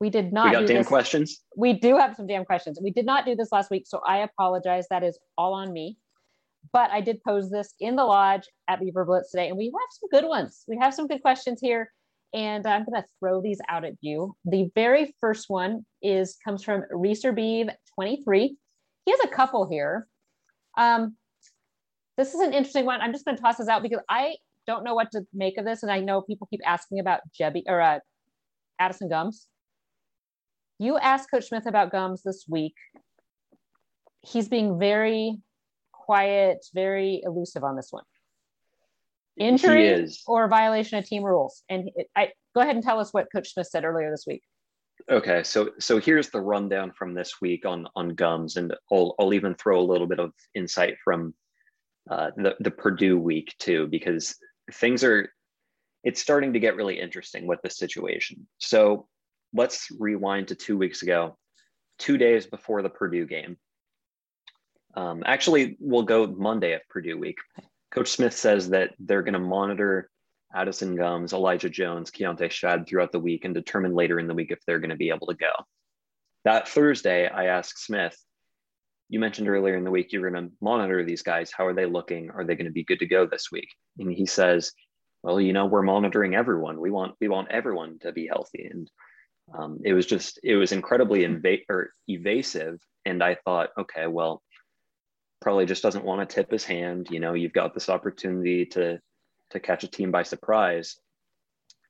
We did not. We got damn this. questions. We do have some damn questions. We did not do this last week, so I apologize. That is all on me. But I did pose this in the lodge at Beaver Blitz today, and we have some good ones. We have some good questions here, and I'm going to throw these out at you. The very first one is comes from Reeser Beeve 23. He has a couple here. Um, this is an interesting one. I'm just going to toss this out because I don't know what to make of this. And I know people keep asking about Jebby or uh, Addison Gumbs. You asked Coach Smith about Gumbs this week. He's being very quiet, very elusive on this one. Injury or violation of team rules? And it, I go ahead and tell us what Coach Smith said earlier this week. Okay, so so here's the rundown from this week on on gumbs, and I'll I'll even throw a little bit of insight from uh, the the Purdue week too, because things are it's starting to get really interesting with the situation. So let's rewind to two weeks ago, two days before the Purdue game. Um, actually, we'll go Monday of Purdue week. Coach Smith says that they're going to monitor Addison Gumbs, Elijah Jones, Keionte Schad throughout the week and determine later in the week if they're going to be able to go. That Thursday, I asked Smith, you mentioned earlier in the week you're going to monitor these guys. How are they looking? Are they going to be good to go this week? And he says, well, you know, we're monitoring everyone. We want we want everyone to be healthy. And um, it was just it was incredibly inva- or evasive. And I thought, okay, well, probably just doesn't want to tip his hand. You know, you've got this opportunity to to catch a team by surprise.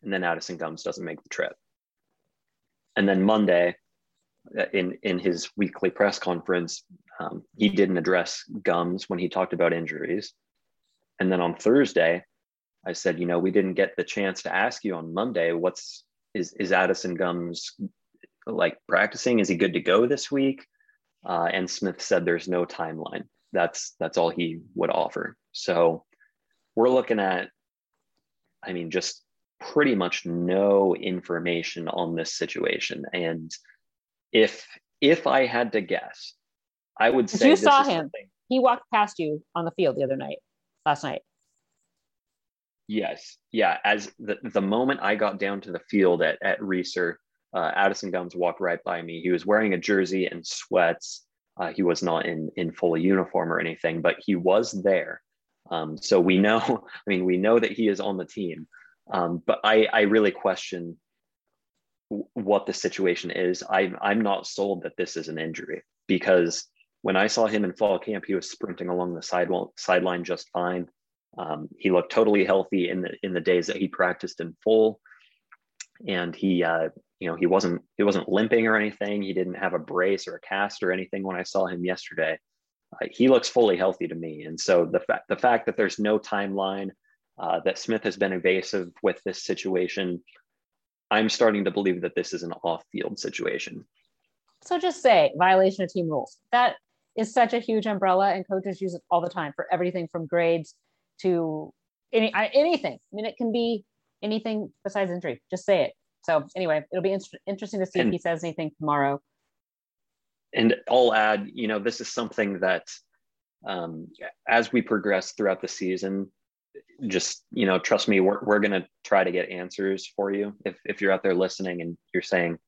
and then Addison Gumbs doesn't make the trip. And then Monday, uh, in in his weekly press conference, um, he didn't address Gumbs when he talked about injuries. And then on Thursday, I said, you know, we didn't get the chance to ask you on Monday. What's is is Addison Gumbs like practicing? Is he good to go this week? Uh, and Smith said there's no timeline. That's that's all he would offer. So we're looking at, I mean, just pretty much no information on this situation. And if if I had to guess, I would say you saw him. Something... He walked past you on the field the other night, last night. Yes, yeah. As the the moment I got down to the field at at Reser, uh, Addison Gumbs walked right by me. He was wearing a jersey and sweats. Uh, he was not in in full uniform or anything, but he was there. Um, so we know. I mean, we know that he is on the team. Um, but I I really question what the situation is. I'm I'm not sold that this is an injury because when I saw him in fall camp, he was sprinting along the sideline sideline just fine. Um, he looked totally healthy in the in the days that he practiced in full, and he uh, you know he wasn't he wasn't limping or anything. He didn't have a brace or a cast or anything when I saw him yesterday. Uh, he looks fully healthy to me, and so the fact the fact that there's no timeline, uh, that Smith has been evasive with this situation, I'm starting to believe that this is an off-field situation. So just say violation of team rules. That is such a huge umbrella, and coaches use it all the time for everything from grades to any anything. I mean, it can be anything besides injury. Just say it. So anyway, it'll be in- interesting to see and, if he says anything tomorrow. And I'll add, you know, this is something that um, as we progress throughout the season, just you know, trust me, we're we're gonna try to get answers for you. If if you're out there listening and you're saying,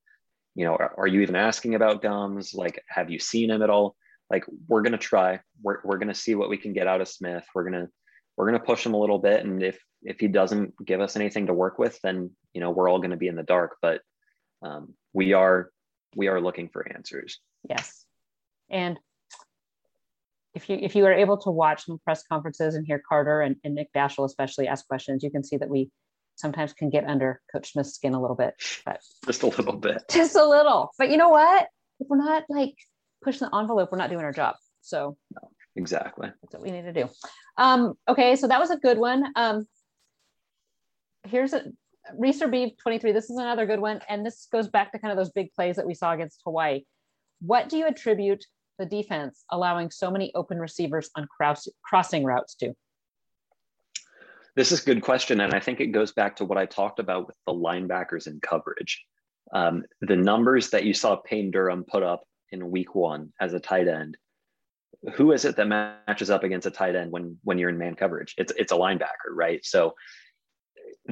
you know, are, are you even asking about Gumbs? Like, have you seen him at all? Like, we're gonna try. We're we're gonna see what we can get out of Smith. We're gonna we're going to push him a little bit and if if he doesn't give us anything to work with then you know we're all going to be in the dark but um, we are we are looking for answers. Yes. And if you if you are able to watch some press conferences and hear carter and, and nick daschel especially ask questions you can see that we sometimes can get under coach smith's skin a little bit but just a little bit. Just a little. But you know what? If we're not like pushing the envelope we're not doing our job. So no, exactly. that's what we need to do. Um, okay, so that was a good one. Um, here's a Reser B 23. This is another good one. And this goes back to kind of those big plays that we saw against Hawaii. What do you attribute the defense allowing so many open receivers on cross, crossing routes to? This is a good question. And I think it goes back to what I talked about with the linebackers in coverage. Um, the numbers that you saw Payne Durham put up in week one as a tight end who is it that matches up against a tight end when when you're in man coverage? It's it's a linebacker, right? So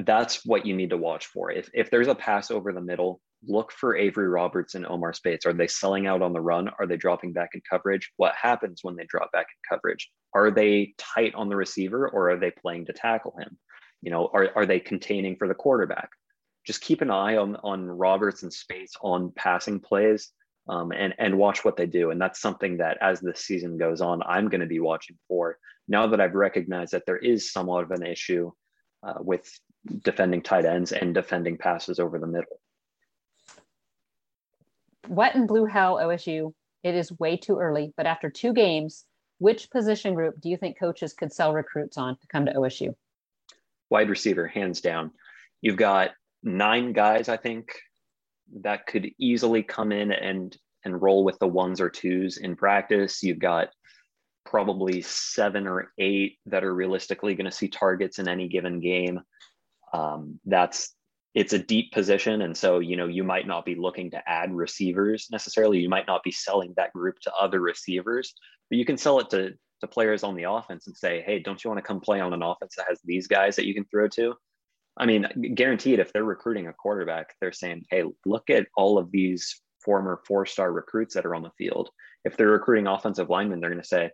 that's what you need to watch for. If if there's a pass over the middle, look for Avery Roberts and Omar Speights. Are they selling out on the run? Are they dropping back in coverage? What happens when they drop back in coverage? Are they tight on the receiver or are they playing to tackle him? You know, are, are they containing for the quarterback? Just keep an eye on on Roberts and Speights on passing plays um, and and watch what they do. And that's something that as the season goes on, I'm going to be watching for. Now that I've recognized that there is somewhat of an issue uh, with defending tight ends and defending passes over the middle. Wet and blue hell, OSU? It is way too early, but after two games, which position group do you think coaches could sell recruits on to come to OSU? Wide receiver, hands down. You've got nine guys, I think, that could easily come in and and roll with the ones or twos in practice. You've got probably seven or eight that are realistically going to see targets in any given game. Um, that's it's a deep position, and so you know you might not be looking to add receivers necessarily. You might not be selling that group to other receivers, but you can sell it to to players on the offense and say, hey, don't you want to come play on an offense that has these guys that you can throw to? I mean, guaranteed if they're recruiting a quarterback, they're saying, hey, look at all of these former four star recruits that are on the field. If they're recruiting offensive linemen, they're going to say,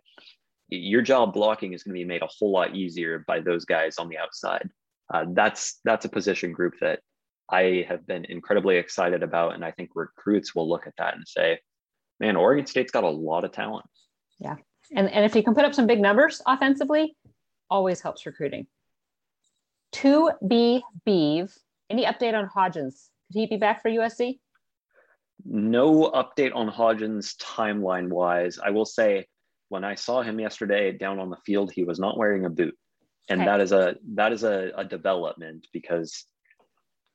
your job blocking is going to be made a whole lot easier by those guys on the outside. Uh, that's that's a position group that I have been incredibly excited about, and I think recruits will look at that and say, "Man, Oregon State's got a lot of talent." Yeah, and and if you can put up some big numbers offensively, always helps recruiting to be Beeve Any update on Hodgins? Could he be back for USC? No update on Hodgins timeline wise. I will say when I saw him yesterday down on the field, he was not wearing a boot. And okay. that is a that is a, a development because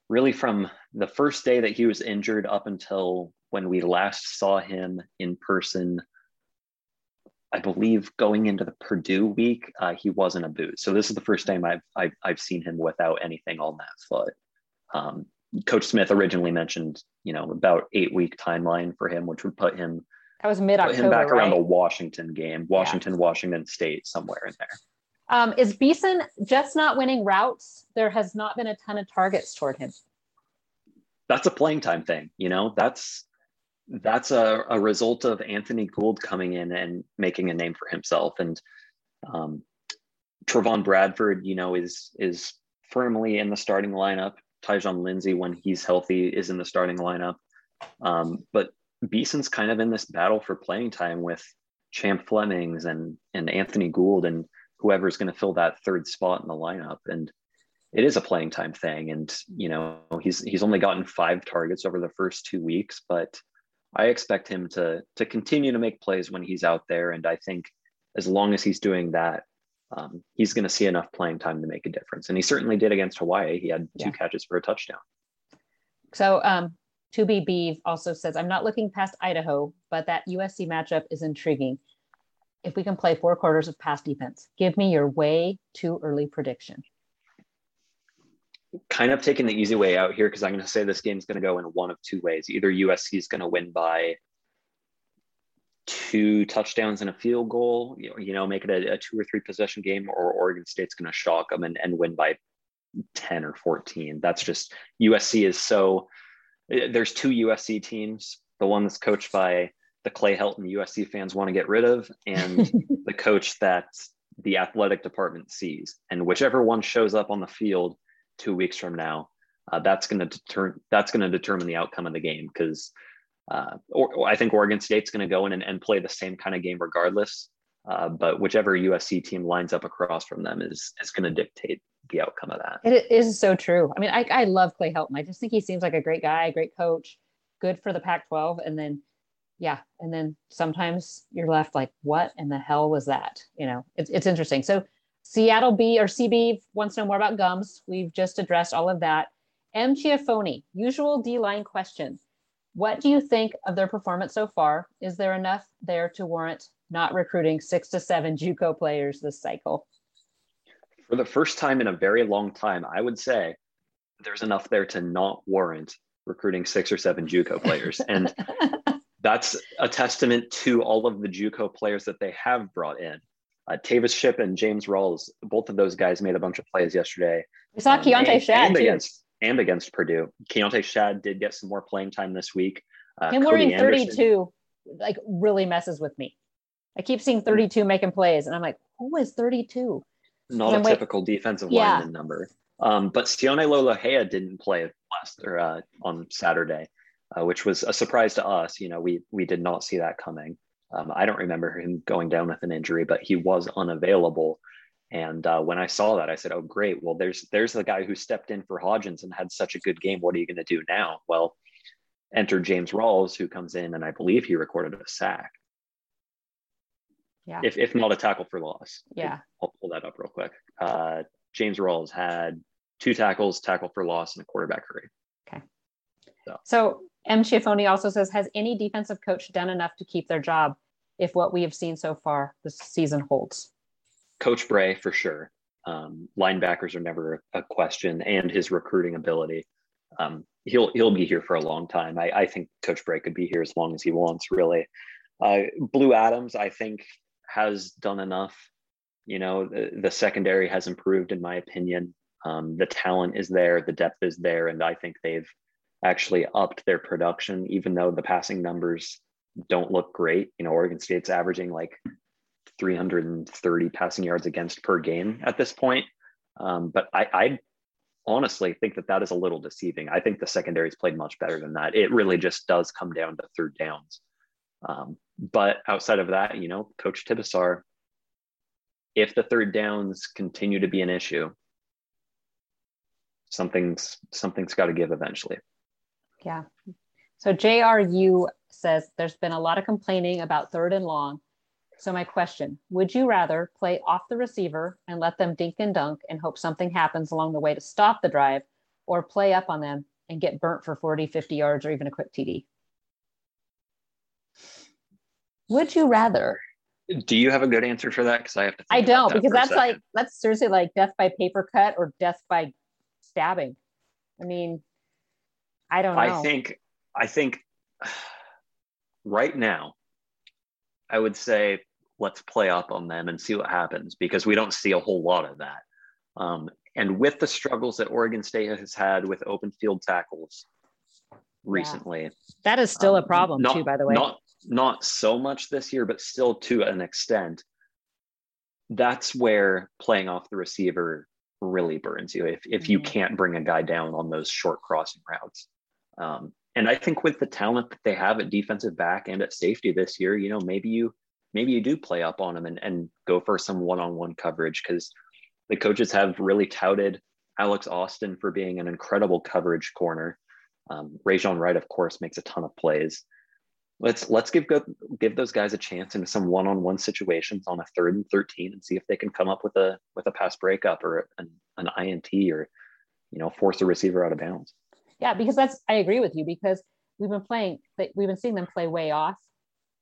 really from the first day that he was injured up until when we last saw him in person I believe going into the Purdue week, uh, he wasn't a boot. So this is the first time I've, I've, I've seen him without anything on that foot. Um, Coach Smith originally mentioned, you know, about eight week timeline for him, which would put him that was mid October, back right? around the Washington game, Washington, yeah. Washington State, somewhere in there. Um, is Beeson just not winning routes? There has not been a ton of targets toward him. That's a playing time thing, you know. That's that's a, a result of Anthony Gould coming in and making a name for himself. And um, Trevon Bradford, you know, is is firmly in the starting lineup. Tyjon Lindsey, when he's healthy, is in the starting lineup. Um, but Beeson's kind of in this battle for playing time with Champ Flemings and and Anthony Gould and whoever's going to fill that third spot in the lineup. And it is a playing time thing. And you know, he's he's only gotten five targets over the first two weeks, but I expect him to to continue to make plays when he's out there, and I think as long as he's doing that, um, he's going to see enough playing time to make a difference. And he certainly did against Hawaii. He had two yeah. catches for a touchdown. So, um, to be Beeve also says, I'm not looking past Idaho, but that USC matchup is intriguing. If we can play four quarters of pass defense, give me your way too early prediction kind of taking the easy way out here because I'm going to say this game's going to go in one of two ways. Either USC is going to win by two touchdowns and a field goal, you know, make it a, a, two or three possession game, or Oregon State's going to shock them and, and win by 10 or 14. That's just USC is so, eh, there's two USC teams, the one that's coached by the Clay Helton USC fans want to get rid of, and the coach that the athletic department sees. And whichever one shows up on the field – two weeks from now, uh, that's going to deter- that's going to determine the outcome of the game because uh, or, or I think Oregon State's going to go in and, and, play the same kind of game regardless. Uh, but whichever USC team lines up across from them is is going to dictate the outcome of that. It is so true. I mean, I, I love Clay Helton. I just think he seems like a great guy, great coach, good for the Pac-12. And then, yeah, and then sometimes you're left like, what in the hell was that? You know, it's it's interesting. So Seattle B or CB wants to know more about Gumbs. We've just addressed all of that. M. Chiafoni, usual D line question. What do you think of their performance so far? Is there enough there to warrant not recruiting six to seven JUCO players this cycle? For the first time in a very long time, I would say there's enough there to not warrant recruiting six or seven JUCO players. And that's a testament to all of the JUCO players that they have brought in. Uh, Tavis Ship and James Rawls, both of those guys made a bunch of plays yesterday. We saw um, Keontae and, Schad and too. against and against Purdue. Keontae Schad did get some more playing time this week. Uh, Him wearing 32 like really messes with me. I keep seeing 32 making plays, and I'm like, who is 32? Not a typical defensive yeah. lineman number. Um, but Sione Lolohea didn't play last or uh, on Saturday, uh, which was a surprise to us. You know, we we did not see that coming. Um, I don't remember him going down with an injury, but he was unavailable. And uh, when I saw that, I said, "Oh, great! Well, there's there's the guy who stepped in for Hodgins and had such a good game. What are you going to do now?" Well, enter James Rawls, who comes in, and I believe he recorded a sack. Yeah. If if not a tackle for loss. Yeah. I'll pull that up real quick. Uh, James Rawls had two tackles, tackle for loss, and a quarterback hurry. Okay. So, so M. Chiafoni also says, has any defensive coach done enough to keep their job if what we have seen so far this season holds? Coach Bray, for sure. Um, linebackers are never a question, and his recruiting ability. Um, he'll he'll be here for a long time. I, I think Coach Bray could be here as long as he wants. Really, uh, Blue Adams, I think, has done enough. You know, the, the secondary has improved, in my opinion. Um, the talent is there, the depth is there, and I think they've actually upped their production, even though the passing numbers don't look great. You know, Oregon State's averaging like 330 passing yards against per game at this point. Um, but I, I honestly think that that is a little deceiving. I think the secondary's played much better than that. It really just does come down to third downs. Um, but outside of that, you know, Coach Tibesar, if the third downs continue to be an issue, something's something's got to give eventually. Yeah. So JRU says there's been a lot of complaining about third and long. So my question, would you rather play off the receiver and let them dink and dunk and hope something happens along the way to stop the drive or play up on them and get burnt for 40, 50 yards or even a quick TD? Would you rather? Do you have a good answer for that? Because I have to. I don't that because that's like that's seriously like death by paper cut or death by stabbing. I mean, I don't know. I think I think right now, I would say let's play up on them and see what happens because we don't see a whole lot of that. Um, and with the struggles that Oregon State has had with open field tackles recently, yeah. that is still um, a problem not, too. By the way, not not so much this year, but still to an extent. That's where playing off the receiver really burns you if, if you mm-hmm. can't bring a guy down on those short crossing routes. Um, and I think with the talent that they have at defensive back and at safety this year, you know, maybe you maybe you do play up on them and, and go for some one-on-one coverage because the coaches have really touted Alex Austin for being an incredible coverage corner. Um, Rejzohn Wright, of course, makes a ton of plays let's let's give go, give those guys a chance in some one-on-one situations on a third and 13 and see if they can come up with a with a pass breakup or an, an INT or you know force a receiver out of bounds. Yeah, because that's I agree with you because we've been playing we've been seeing them play way off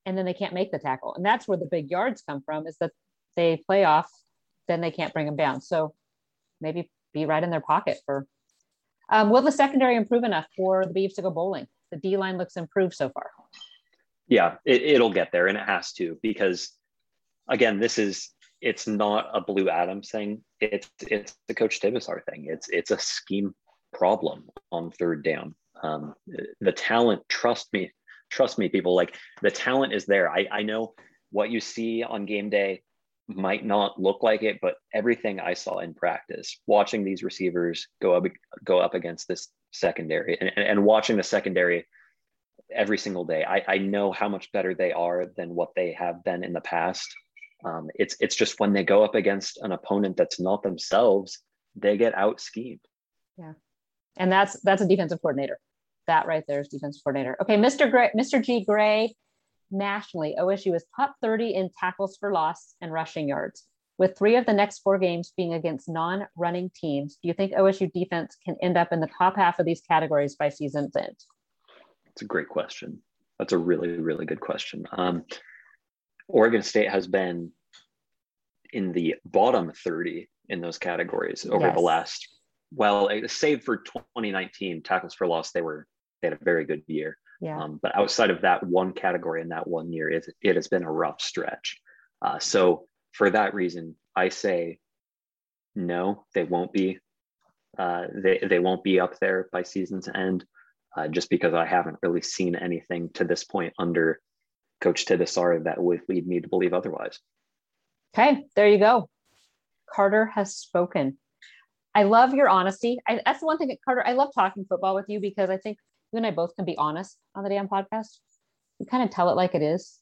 and then they can't make the tackle. And that's where the big yards come from is that they play off then they can't bring them down. So maybe be right in their pocket for um, will the secondary improve enough for the Beavs to go bowling? The D line looks improved so far yeah it, will get there and it has to because again this is it's not a blue adams thing it's it's the coach Tibesar thing it's it's a scheme problem on third down um, the talent trust me trust me people like the talent is there I, I know what you see on game day might not look like it but everything i saw in practice watching these receivers go up go up against this secondary and, and watching the secondary every single day. I, I know how much better they are than what they have been in the past. Um, it's it's just when they go up against an opponent that's not themselves, they get out schemed. Yeah, and that's that's a defensive coordinator. That right there is defensive coordinator. Okay, Mr. Gray, Mr. G. Gray, nationally, OSU is top 30 in tackles for loss and rushing yards. With three of the next four games being against non-running teams, do you think OSU defense can end up in the top half of these categories by season's end? It's a great question. That's a really, really good question. Um, Oregon State has been in the bottom 30 in those categories over yes. the last, well, save for 2019 tackles for loss, they were, they had a very good year. Yeah. Um, but outside of that one category in that one year, it, it has been a rough stretch. Uh, so for that reason, I say no, they won't be. Uh, they, they won't be up there by season's end uh, just because I haven't really seen anything to this point under Coach Tibesar that would lead me to believe otherwise. Okay, there you go. Carter has spoken. I love your honesty. I, that's the one thing, Carter. I love talking football with you because I think you and I both can be honest on the damn podcast. We kind of tell it like it is.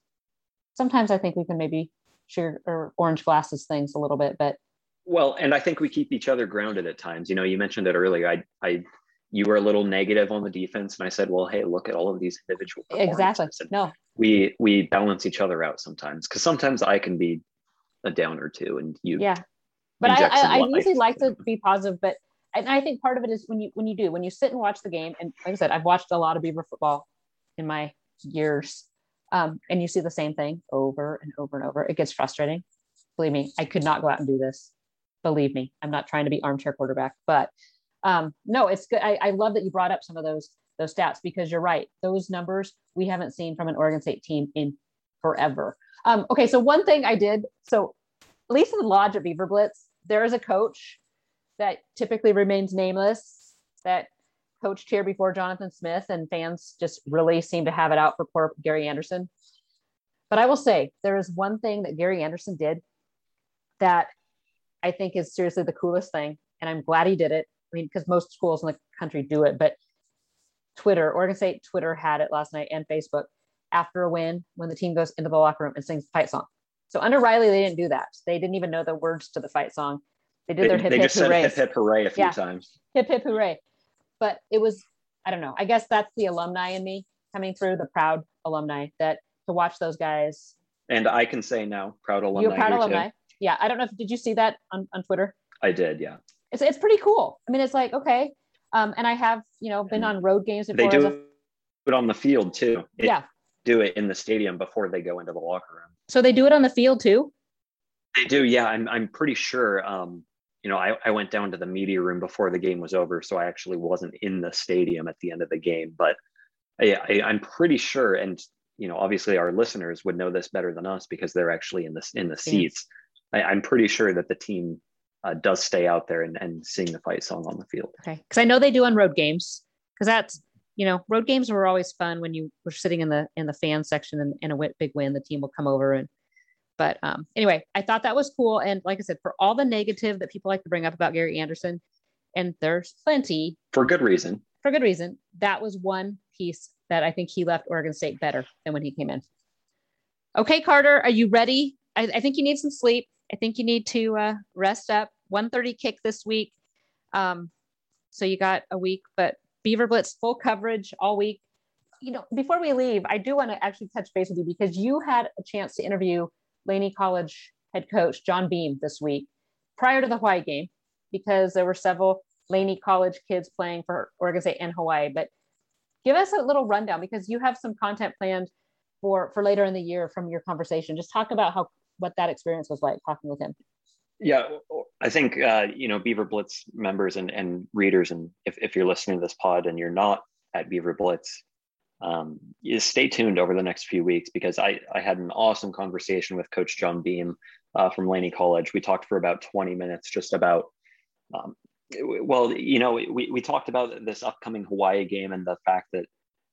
Sometimes I think we can maybe share or orange glasses things a little bit, but well, and I think we keep each other grounded at times. You know, you mentioned it earlier. I I you were a little negative on the defense and i said well hey look at all of these individual exactly no we we balance each other out sometimes because sometimes i can be a downer too, and you yeah but i i, I usually like to be positive but and i think part of it is when you when you do when you sit and watch the game and like i said i've watched a lot of beaver football in my years um, and you see the same thing over and over and over it gets frustrating believe me i could not go out and do this believe me i'm not trying to be armchair quarterback but um, no, it's good. I, I love that you brought up some of those those stats because you're right. Those numbers we haven't seen from an Oregon State team in forever. Um, okay, so one thing I did so at least in the lodge at Beaver Blitz, there is a coach that typically remains nameless that coached here before Jonathan Smith, and fans just really seem to have it out for poor Gary Anderson. But I will say there is one thing that Gary Anderson did that I think is seriously the coolest thing, and I'm glad he did it. I mean, because most schools in the country do it, but Twitter, Oregon State Twitter had it last night and Facebook after a win when the team goes into the locker room and sings the fight song. So under Riley, they didn't do that. They didn't even know the words to the fight song. They did their hip they hip just said hooray. hip hip hooray a few Yeah. times. hip hip hooray. But it was, I don't know. I guess that's the alumni in me coming through, the proud alumni that to watch those guys. And I can say now, proud alumni. You're proud here, too. alumni. Yeah. I don't know if did you see that on, on Twitter? I did, yeah. It's it's pretty cool. I mean, it's like, okay. Um, and I have, you know, been on road games They before. as do a- it on the field too. They yeah. do it in the stadium before they go into the locker room. So they do it on the field too. They do, yeah. I'm I'm pretty sure. Um, you know, I, I went down to the media room before the game was over, so I actually wasn't in the stadium at the end of the game. But I, I, I'm pretty sure, and you know, obviously our listeners would know this better than us because they're actually in the in the seats. I, I'm pretty sure that the team uh, does stay out there and, and sing the fight song on the field. Okay. Because I know they do on road games. Because that's you know road games were always fun when you were sitting in the in the fan section and in a win- big win, the team will come over and. But um, anyway, I thought that was cool. And like I said, for all the negative that people like to bring up about Gary Anderson, and there's plenty For good reason. for good reason, that was one piece that I think he left Oregon State better than when he came in. Okay, Carter, are you ready? I, I think you need some sleep. I think you need to uh, rest up. 1:30 kick this week. Um, so you got a week, but Beaver Blitz full coverage all week. You know, before we leave, I do want to actually touch base with you because you had a chance to interview Laney College head coach John Beam this week prior to the Hawaii game because there were several Laney College kids playing for Oregon State and Hawaii. But give us a little rundown because you have some content planned for for later in the year from your conversation. Just talk about how what that experience was like talking with him. Yeah, I think uh, you know Beaver Blitz members and, and readers, and if, if you're listening to this pod and you're not at Beaver Blitz, um, stay tuned over the next few weeks because I, I had an awesome conversation with Coach John Beam uh, from Laney College. We talked for about 20 minutes just about, um, well, you know, we, we talked about this upcoming Hawaii game and the fact that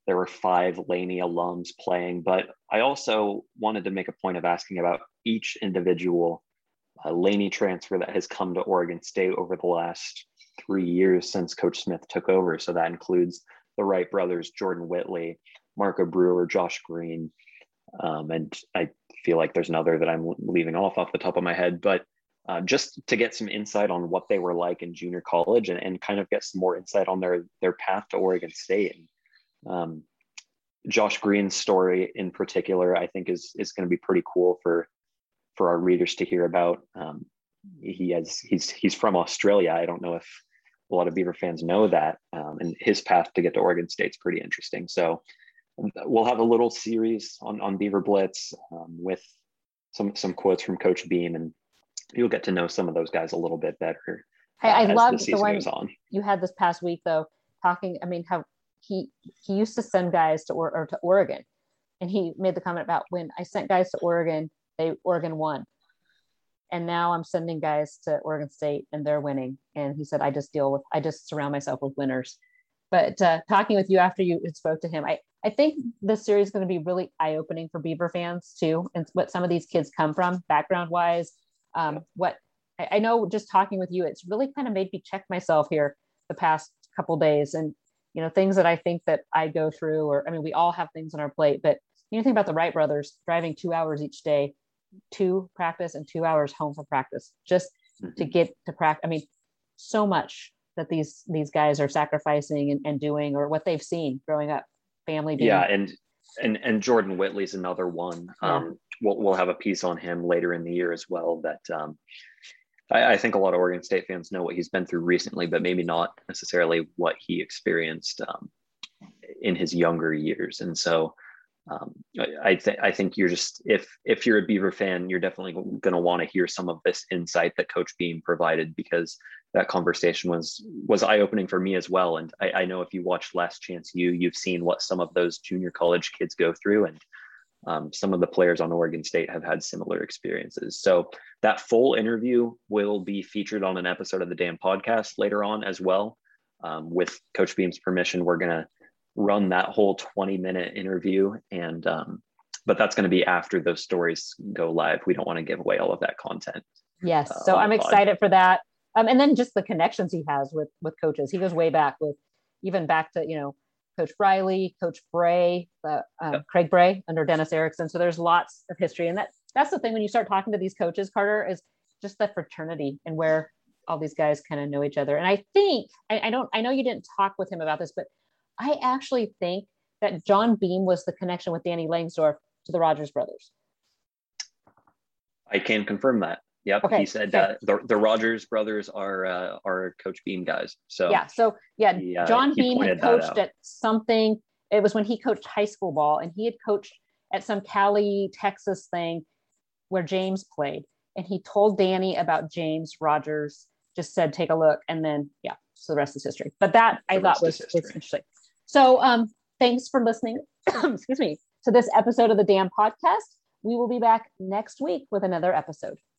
there were five Laney alums playing, but I also wanted to make a point of asking about each individual uh, Laney transfer that has come to Oregon State over the last three years since Coach Smith took over. So that includes the Wright brothers, Jordan Whitley, Marco Brewer, Josh Green, um, and I feel like there's another that I'm leaving off off the top of my head, but uh, just to get some insight on what they were like in junior college and, and kind of get some more insight on their their path to Oregon State. And, um, Josh Green's story in particular, I think is is going to be pretty cool for for our readers to hear about. Um, he has he's he's from Australia. I don't know if a lot of Beaver fans know that, um, and his path to get to Oregon State's pretty interesting. So we'll have a little series on on Beaver Blitz um, with some some quotes from Coach Beam, and you'll get to know some of those guys a little bit better. Hey, I uh, as the the one on. you had this past week though, talking. I mean, how he he used to send guys to or, or to Oregon, and he made the comment about when I sent guys to Oregon, they Oregon won, and now I'm sending guys to Oregon State and they're winning. And he said, I just deal with, I just surround myself with winners. But uh, talking with you after you spoke to him, I I think this series is going to be really eye opening for Beaver fans too, and what some of these kids come from background wise. Um, what I, I know, just talking with you, it's really kind of made me check myself here the past couple days, and you know things that I think that I go through, or I mean, we all have things on our plate, but you know, think about the Wright brothers driving two hours each day to practice and two hours home for practice just to get to practice. I mean, so much that these these guys are sacrificing and, and doing, or what they've seen growing up, family. Being, Yeah, and and and Jordan Whitley's another one. Yeah. Um, we'll we'll have a piece on him later in the year as well. That um, I, I think a lot of Oregon State fans know what he's been through recently, but maybe not necessarily what he experienced um, in his younger years. And so um, I, I think I think you're just if if you're a Beaver fan, you're definitely going to want to hear some of this insight that Coach Beam provided because that conversation was was eye opening for me as well. And I, I know if you watched Last Chance U, you've seen what some of those junior college kids go through, and um, some of the players on Oregon State have had similar experiences. So that full interview will be featured on an episode of the Damn Podcast later on as well. Um, with Coach Beam's permission, we're gonna run that whole 20 minute interview and um, but that's going to be after those stories go live we don't want to give away all of that content Yes. uh, so I'm excited for that. Um, and then just the connections he has with with coaches. He goes way back with even back to you know Coach Briley, Coach Bray, uh, um, Yep. Craig Bray under Dennis Erickson. So there's lots of history, and that that's the thing when you start talking to these coaches, Carter, is just the fraternity and where all these guys kind of know each other. And I think I, I don't I know you didn't talk with him about this, but I actually think that John Beam was the connection with Danny Langsdorf to the Rodgers brothers. I can confirm that. Yep. Okay, He said okay. uh, the the Rodgers brothers are uh, are Coach Beam guys. So yeah. So yeah, he, uh, John Beam had coached at something. It was when he coached high school ball, and he had coached at some Cali, Texas thing where James played. And he told Danny about James Rodgers. Just said, "Take a look," and then yeah, so the rest is history. But that I thought was, was interesting. So um, thanks for listening. excuse me to this episode of the Dam Podcast. We will be back next week with another episode.